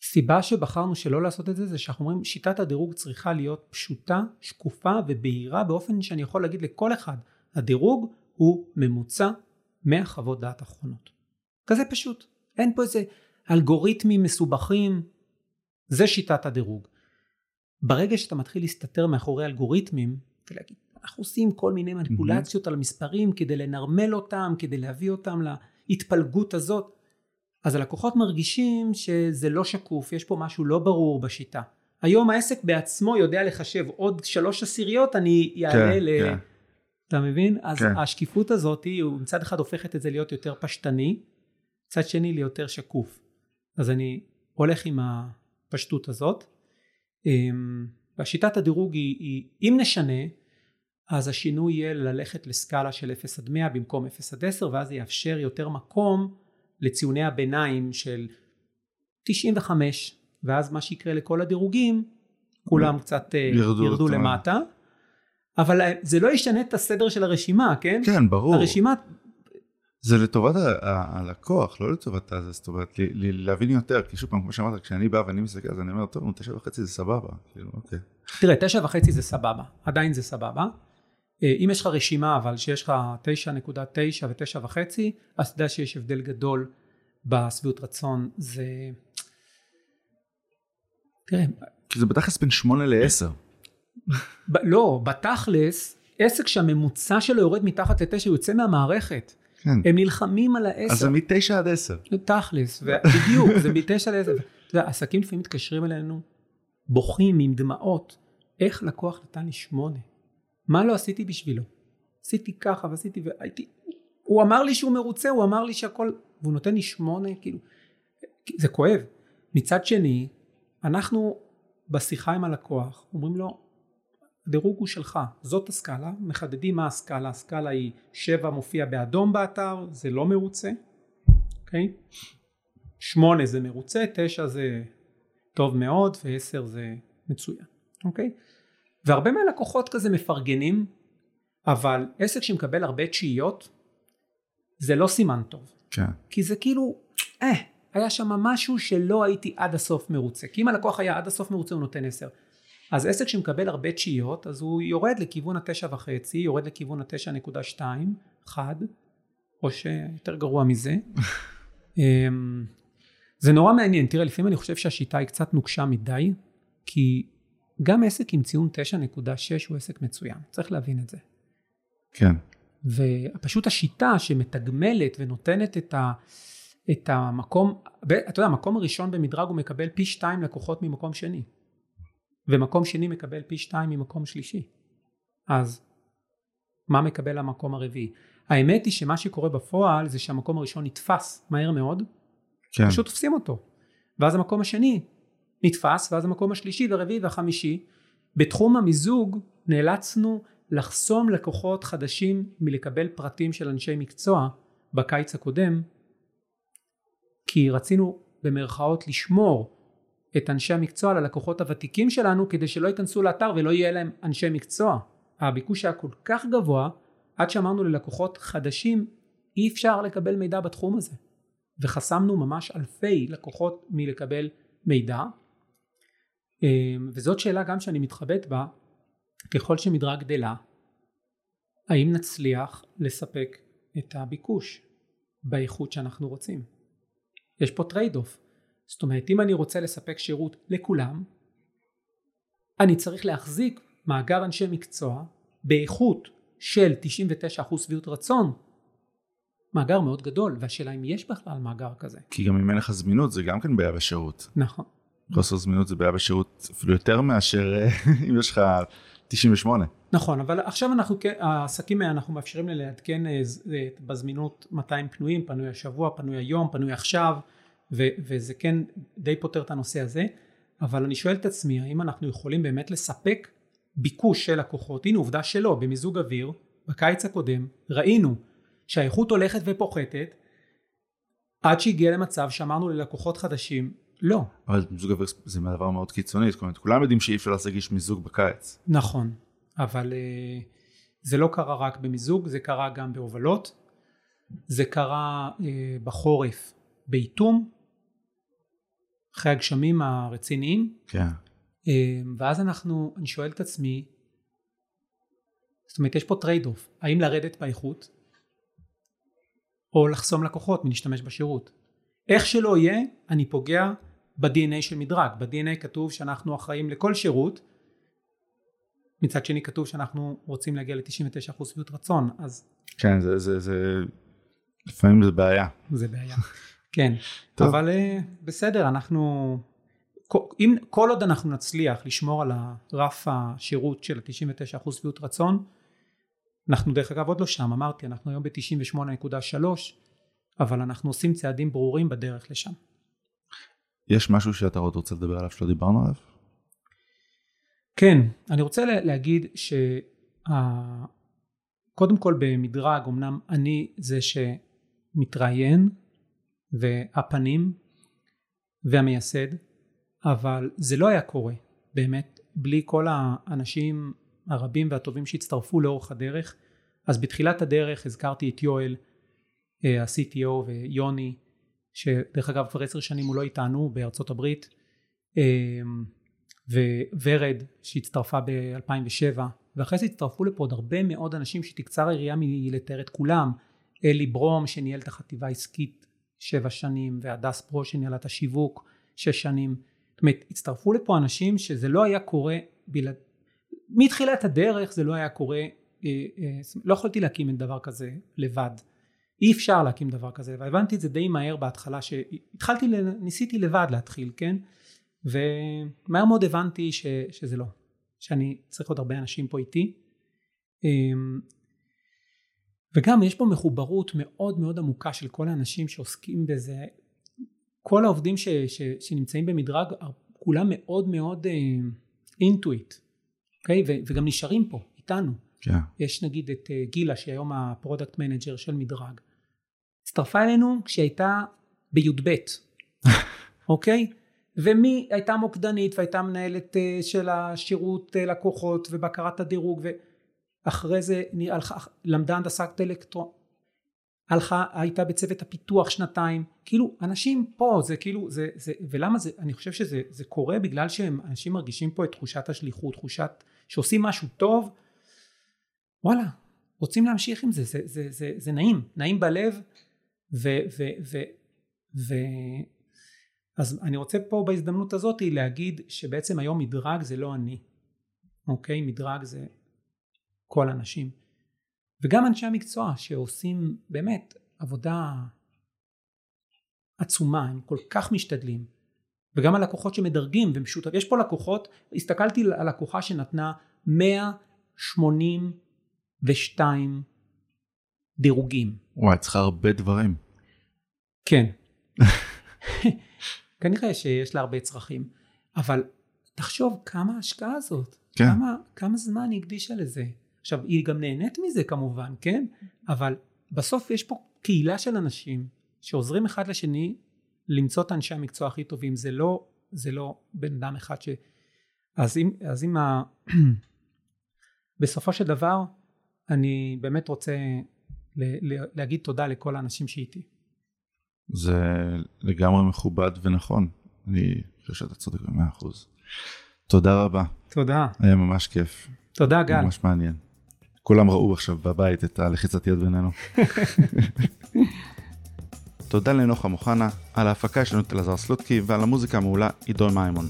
הסיבה שבחרנו שלא לעשות את זה זה שאנחנו אומרים שיטת הדירוג צריכה להיות פשוטה שקופה ובהירה באופן שאני יכול להגיד לכל אחד הדירוג הוא ממוצע מהחוות דעת האחרונות כזה פשוט אין פה איזה אלגוריתמים מסובכים, זה שיטת הדירוג. ברגע שאתה מתחיל להסתתר מאחורי אלגוריתמים ולהגיד אנחנו עושים כל מיני מניפולציות mm-hmm. על המספרים כדי לנרמל אותם, כדי להביא אותם להתפלגות הזאת, אז הלקוחות מרגישים שזה לא שקוף, יש פה משהו לא ברור בשיטה. היום העסק בעצמו יודע לחשב עוד שלוש עשיריות אני אעלה כן, ל... כן. אתה מבין? אז כן. השקיפות הזאת היא מצד אחד הופכת את זה להיות יותר פשטני, מצד שני ליותר שקוף. אז אני הולך עם הפשטות הזאת. אמ, והשיטת הדירוג היא, היא אם נשנה אז השינוי יהיה ללכת לסקאלה של 0 עד 100 במקום 0 עד 10 ואז זה יאפשר יותר מקום לציוני הביניים של 95 ואז מה שיקרה לכל הדירוגים כולם קצת אה, ירדו, ירדו למטה אבל אה, זה לא ישנה את הסדר של הרשימה כן? כן ברור הרשימה זה לטובת הלקוח, לא לטובת הזה, זאת אומרת, להבין יותר, כי שוב פעם, כמו שאמרת, כשאני בא ואני מסתכל, אז אני אומר, טוב, תשע וחצי זה סבבה, כאילו, אוקיי. תראה, תשע וחצי זה סבבה, עדיין זה סבבה. אה, אם יש לך רשימה, אבל שיש לך תשע נקודה תשע ותשע וחצי, אז אתה יודע שיש הבדל גדול בשביעות רצון, זה... תראה... כי זה בתכלס בין שמונה לעשר. לא, בתכלס, עסק שהממוצע שלו יורד מתחת לתשע, יוצא מהמערכת. כן. הם נלחמים על העשר. אז זה מתשע עד עשר. תכלס, בדיוק, זה מתשע עד עשר. אתה יודע, עסקים לפעמים מתקשרים אלינו, בוכים עם דמעות, איך לקוח נתן לי שמונה? מה לא עשיתי בשבילו? עשיתי ככה ועשיתי והייתי, הוא אמר לי שהוא מרוצה, הוא אמר לי שהכל, והוא נותן לי שמונה, כאילו, זה כואב. מצד שני, אנחנו בשיחה עם הלקוח אומרים לו, הדירוג הוא שלך, זאת הסקאלה, מחדדים מה הסקאלה, הסקאלה היא 7 מופיע באדום באתר, זה לא מרוצה, אוקיי? 8 זה מרוצה, 9 זה טוב מאוד ו-10 זה מצוין, אוקיי? והרבה מהלקוחות כזה מפרגנים, אבל עסק שמקבל הרבה תשיעיות זה לא סימן טוב. כן. כי זה כאילו, אה, היה שם משהו שלא הייתי עד הסוף מרוצה. כי אם הלקוח היה עד הסוף מרוצה הוא נותן 10. אז עסק שמקבל הרבה תשיעיות אז הוא יורד לכיוון התשע וחצי, יורד לכיוון התשע נקודה שתיים, חד, או שיותר גרוע מזה. <laughs> אמ, זה נורא מעניין, תראה לפעמים אני חושב שהשיטה היא קצת נוקשה מדי, כי גם עסק עם ציון 9.6 הוא עסק מצוין, צריך להבין את זה. כן. ופשוט השיטה שמתגמלת ונותנת את, ה, את המקום, אתה יודע, המקום הראשון במדרג הוא מקבל פי שתיים לקוחות ממקום שני. ומקום שני מקבל פי שתיים ממקום שלישי. אז מה מקבל המקום הרביעי? האמת היא שמה שקורה בפועל זה שהמקום הראשון נתפס מהר מאוד, כן. פשוט תופסים אותו. ואז המקום השני נתפס, ואז המקום השלישי והרביעי והחמישי. בתחום המיזוג נאלצנו לחסום לקוחות חדשים מלקבל פרטים של אנשי מקצוע בקיץ הקודם, כי רצינו במרכאות לשמור את אנשי המקצוע ללקוחות הוותיקים שלנו כדי שלא ייכנסו לאתר ולא יהיה להם אנשי מקצוע. הביקוש היה כל כך גבוה עד שאמרנו ללקוחות חדשים אי אפשר לקבל מידע בתחום הזה וחסמנו ממש אלפי לקוחות מלקבל מידע וזאת שאלה גם שאני מתחבט בה ככל שמדרג גדלה האם נצליח לספק את הביקוש באיכות שאנחנו רוצים יש פה trade-off זאת אומרת אם אני רוצה לספק שירות לכולם אני צריך להחזיק מאגר אנשי מקצוע באיכות של 99% שביעות רצון מאגר מאוד גדול והשאלה אם יש בכלל מאגר כזה. כי גם אם אין לך זמינות זה גם כן בעיה בשירות. נכון. חוסר זמינות זה בעיה בשירות אפילו יותר מאשר אה, <laughs> אם יש לך 98. נכון אבל עכשיו אנחנו העסקים אנחנו מאפשרים לעדכן אה, בזמינות 200 פנויים פנוי השבוע פנוי היום פנוי עכשיו ו- וזה כן די פותר את הנושא הזה אבל אני שואל את עצמי האם אנחנו יכולים באמת לספק ביקוש של לקוחות, הנה עובדה שלא, במיזוג אוויר, בקיץ הקודם, ראינו שהאיכות הולכת ופוחתת, עד שהגיע למצב שאמרנו ללקוחות חדשים, לא. אבל מיזוג אוויר זה דבר מאוד קיצוני, זאת אומרת, כולם יודעים שאי אפשר לעשות גיש מיזוג בקיץ. נכון, אבל uh, זה לא קרה רק במיזוג, זה קרה גם בהובלות, זה קרה uh, בחורף באיטום, אחרי הגשמים הרציניים, כן. uh, ואז אנחנו, אני שואל את עצמי, זאת אומרת יש פה trade-off, האם לרדת באיכות או לחסום לקוחות מלהשתמש בשירות. איך שלא יהיה, אני פוגע ב-DNA של מדרג. ב-DNA כתוב שאנחנו אחראים לכל שירות, מצד שני כתוב שאנחנו רוצים להגיע ל-99% שביעות רצון, אז... כן, זה, זה, זה, לפעמים זה בעיה. זה בעיה, <laughs> כן. טוב. אבל uh, בסדר, אנחנו... אם כל עוד אנחנו נצליח לשמור על הרף השירות של ה-99% שביעות רצון, אנחנו דרך אגב עוד לא שם, אמרתי, אנחנו היום ב-98.3, אבל אנחנו עושים צעדים ברורים בדרך לשם. יש משהו שאתה עוד רוצה לדבר עליו שלא דיברנו עליו? כן, אני רוצה להגיד שקודם כל במדרג, אמנם אני זה שמתראיין והפנים והמייסד, אבל זה לא היה קורה באמת בלי כל האנשים הרבים והטובים שהצטרפו לאורך הדרך. אז בתחילת הדרך הזכרתי את יואל, אה, ה-CTO ויוני, שדרך אגב כבר עשר שנים הוא לא איתנו בארצות הברית, אה, וורד שהצטרפה ב-2007, ואחרי זה הצטרפו לפה עוד הרבה מאוד אנשים שתקצר היריעה מלתאר את כולם, אלי ברום שניהל את החטיבה העסקית שבע שנים, והדס פרו שניהלה את השיווק שש שנים, זאת אומרת הצטרפו לפה אנשים שזה לא היה קורה בלעד, מתחילת הדרך זה לא היה קורה, אה, אה, לא יכולתי להקים דבר כזה לבד. אי אפשר להקים דבר כזה, והבנתי את זה די מהר בהתחלה, שהתחלתי, ניסיתי לבד להתחיל, כן? ומהר מאוד הבנתי ש, שזה לא, שאני צריך עוד הרבה אנשים פה איתי. אמ, וגם יש פה מחוברות מאוד מאוד עמוקה של כל האנשים שעוסקים בזה. כל העובדים ש, ש, שנמצאים במדרג, כולם מאוד מאוד into it. אוקיי? וגם נשארים פה, איתנו. כן. יש נגיד את uh, גילה, שהיא היום ה product manager של מדרג. הצטרפה אלינו כשהיא הייתה בי"ב, <laughs> אוקיי? ומי הייתה מוקדנית והייתה מנהלת uh, של השירות uh, לקוחות ובקרת הדירוג ואחרי זה הלכה, למדה הנדסת אלקטרון הלכה הייתה בצוות הפיתוח שנתיים. כאילו אנשים פה זה כאילו זה, זה ולמה זה אני חושב שזה זה קורה בגלל שהם אנשים מרגישים פה את תחושת השליחות תחושת שעושים משהו טוב. וואלה רוצים להמשיך עם זה זה, זה, זה, זה, זה נעים. נעים בלב ו, ו, ו, ו, אז אני רוצה פה בהזדמנות הזאת להגיד שבעצם היום מדרג זה לא אני אוקיי? מדרג זה כל האנשים וגם אנשי המקצוע שעושים באמת עבודה עצומה הם כל כך משתדלים. וגם הלקוחות שמדרגים ומשותף יש פה לקוחות הסתכלתי על לקוחה שנתנה 182 דירוגים. וואי צריכה הרבה דברים. כן. <laughs> כנראה שיש לה הרבה צרכים אבל תחשוב כמה ההשקעה הזאת כן. כמה, כמה זמן היא הקדישה לזה. עכשיו היא גם נהנית מזה כמובן כן? אבל בסוף יש פה קהילה של אנשים שעוזרים אחד לשני למצוא את אנשי המקצוע הכי טובים. זה לא זה לא בן אדם אחד ש... אז אם, אז אם ה... <clears throat> בסופו של דבר אני באמת רוצה. להגיד תודה לכל האנשים שאיתי. זה לגמרי מכובד ונכון אני חושב שאתה צודק במאה אחוז. תודה רבה. תודה. היה ממש כיף. תודה גל. ממש מעניין. כולם ראו עכשיו בבית את הלחיצת יד בינינו. <laughs> תודה לנוחם אוחנה, על ההפקה יש לנו את אלעזר סלוטקי ועל המוזיקה המעולה עידו מימון.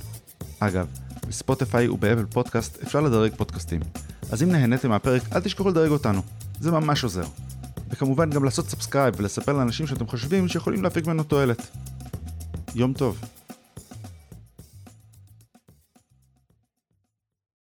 אגב, בספוטיפיי ובאפל פודקאסט אפשר לדרג פודקאסטים, אז אם נהניתם מהפרק אל תשכחו לדרג אותנו, זה ממש עוזר. וכמובן גם לעשות subscribe ולספר לאנשים שאתם חושבים שיכולים להפיק ממנו תועלת. יום טוב.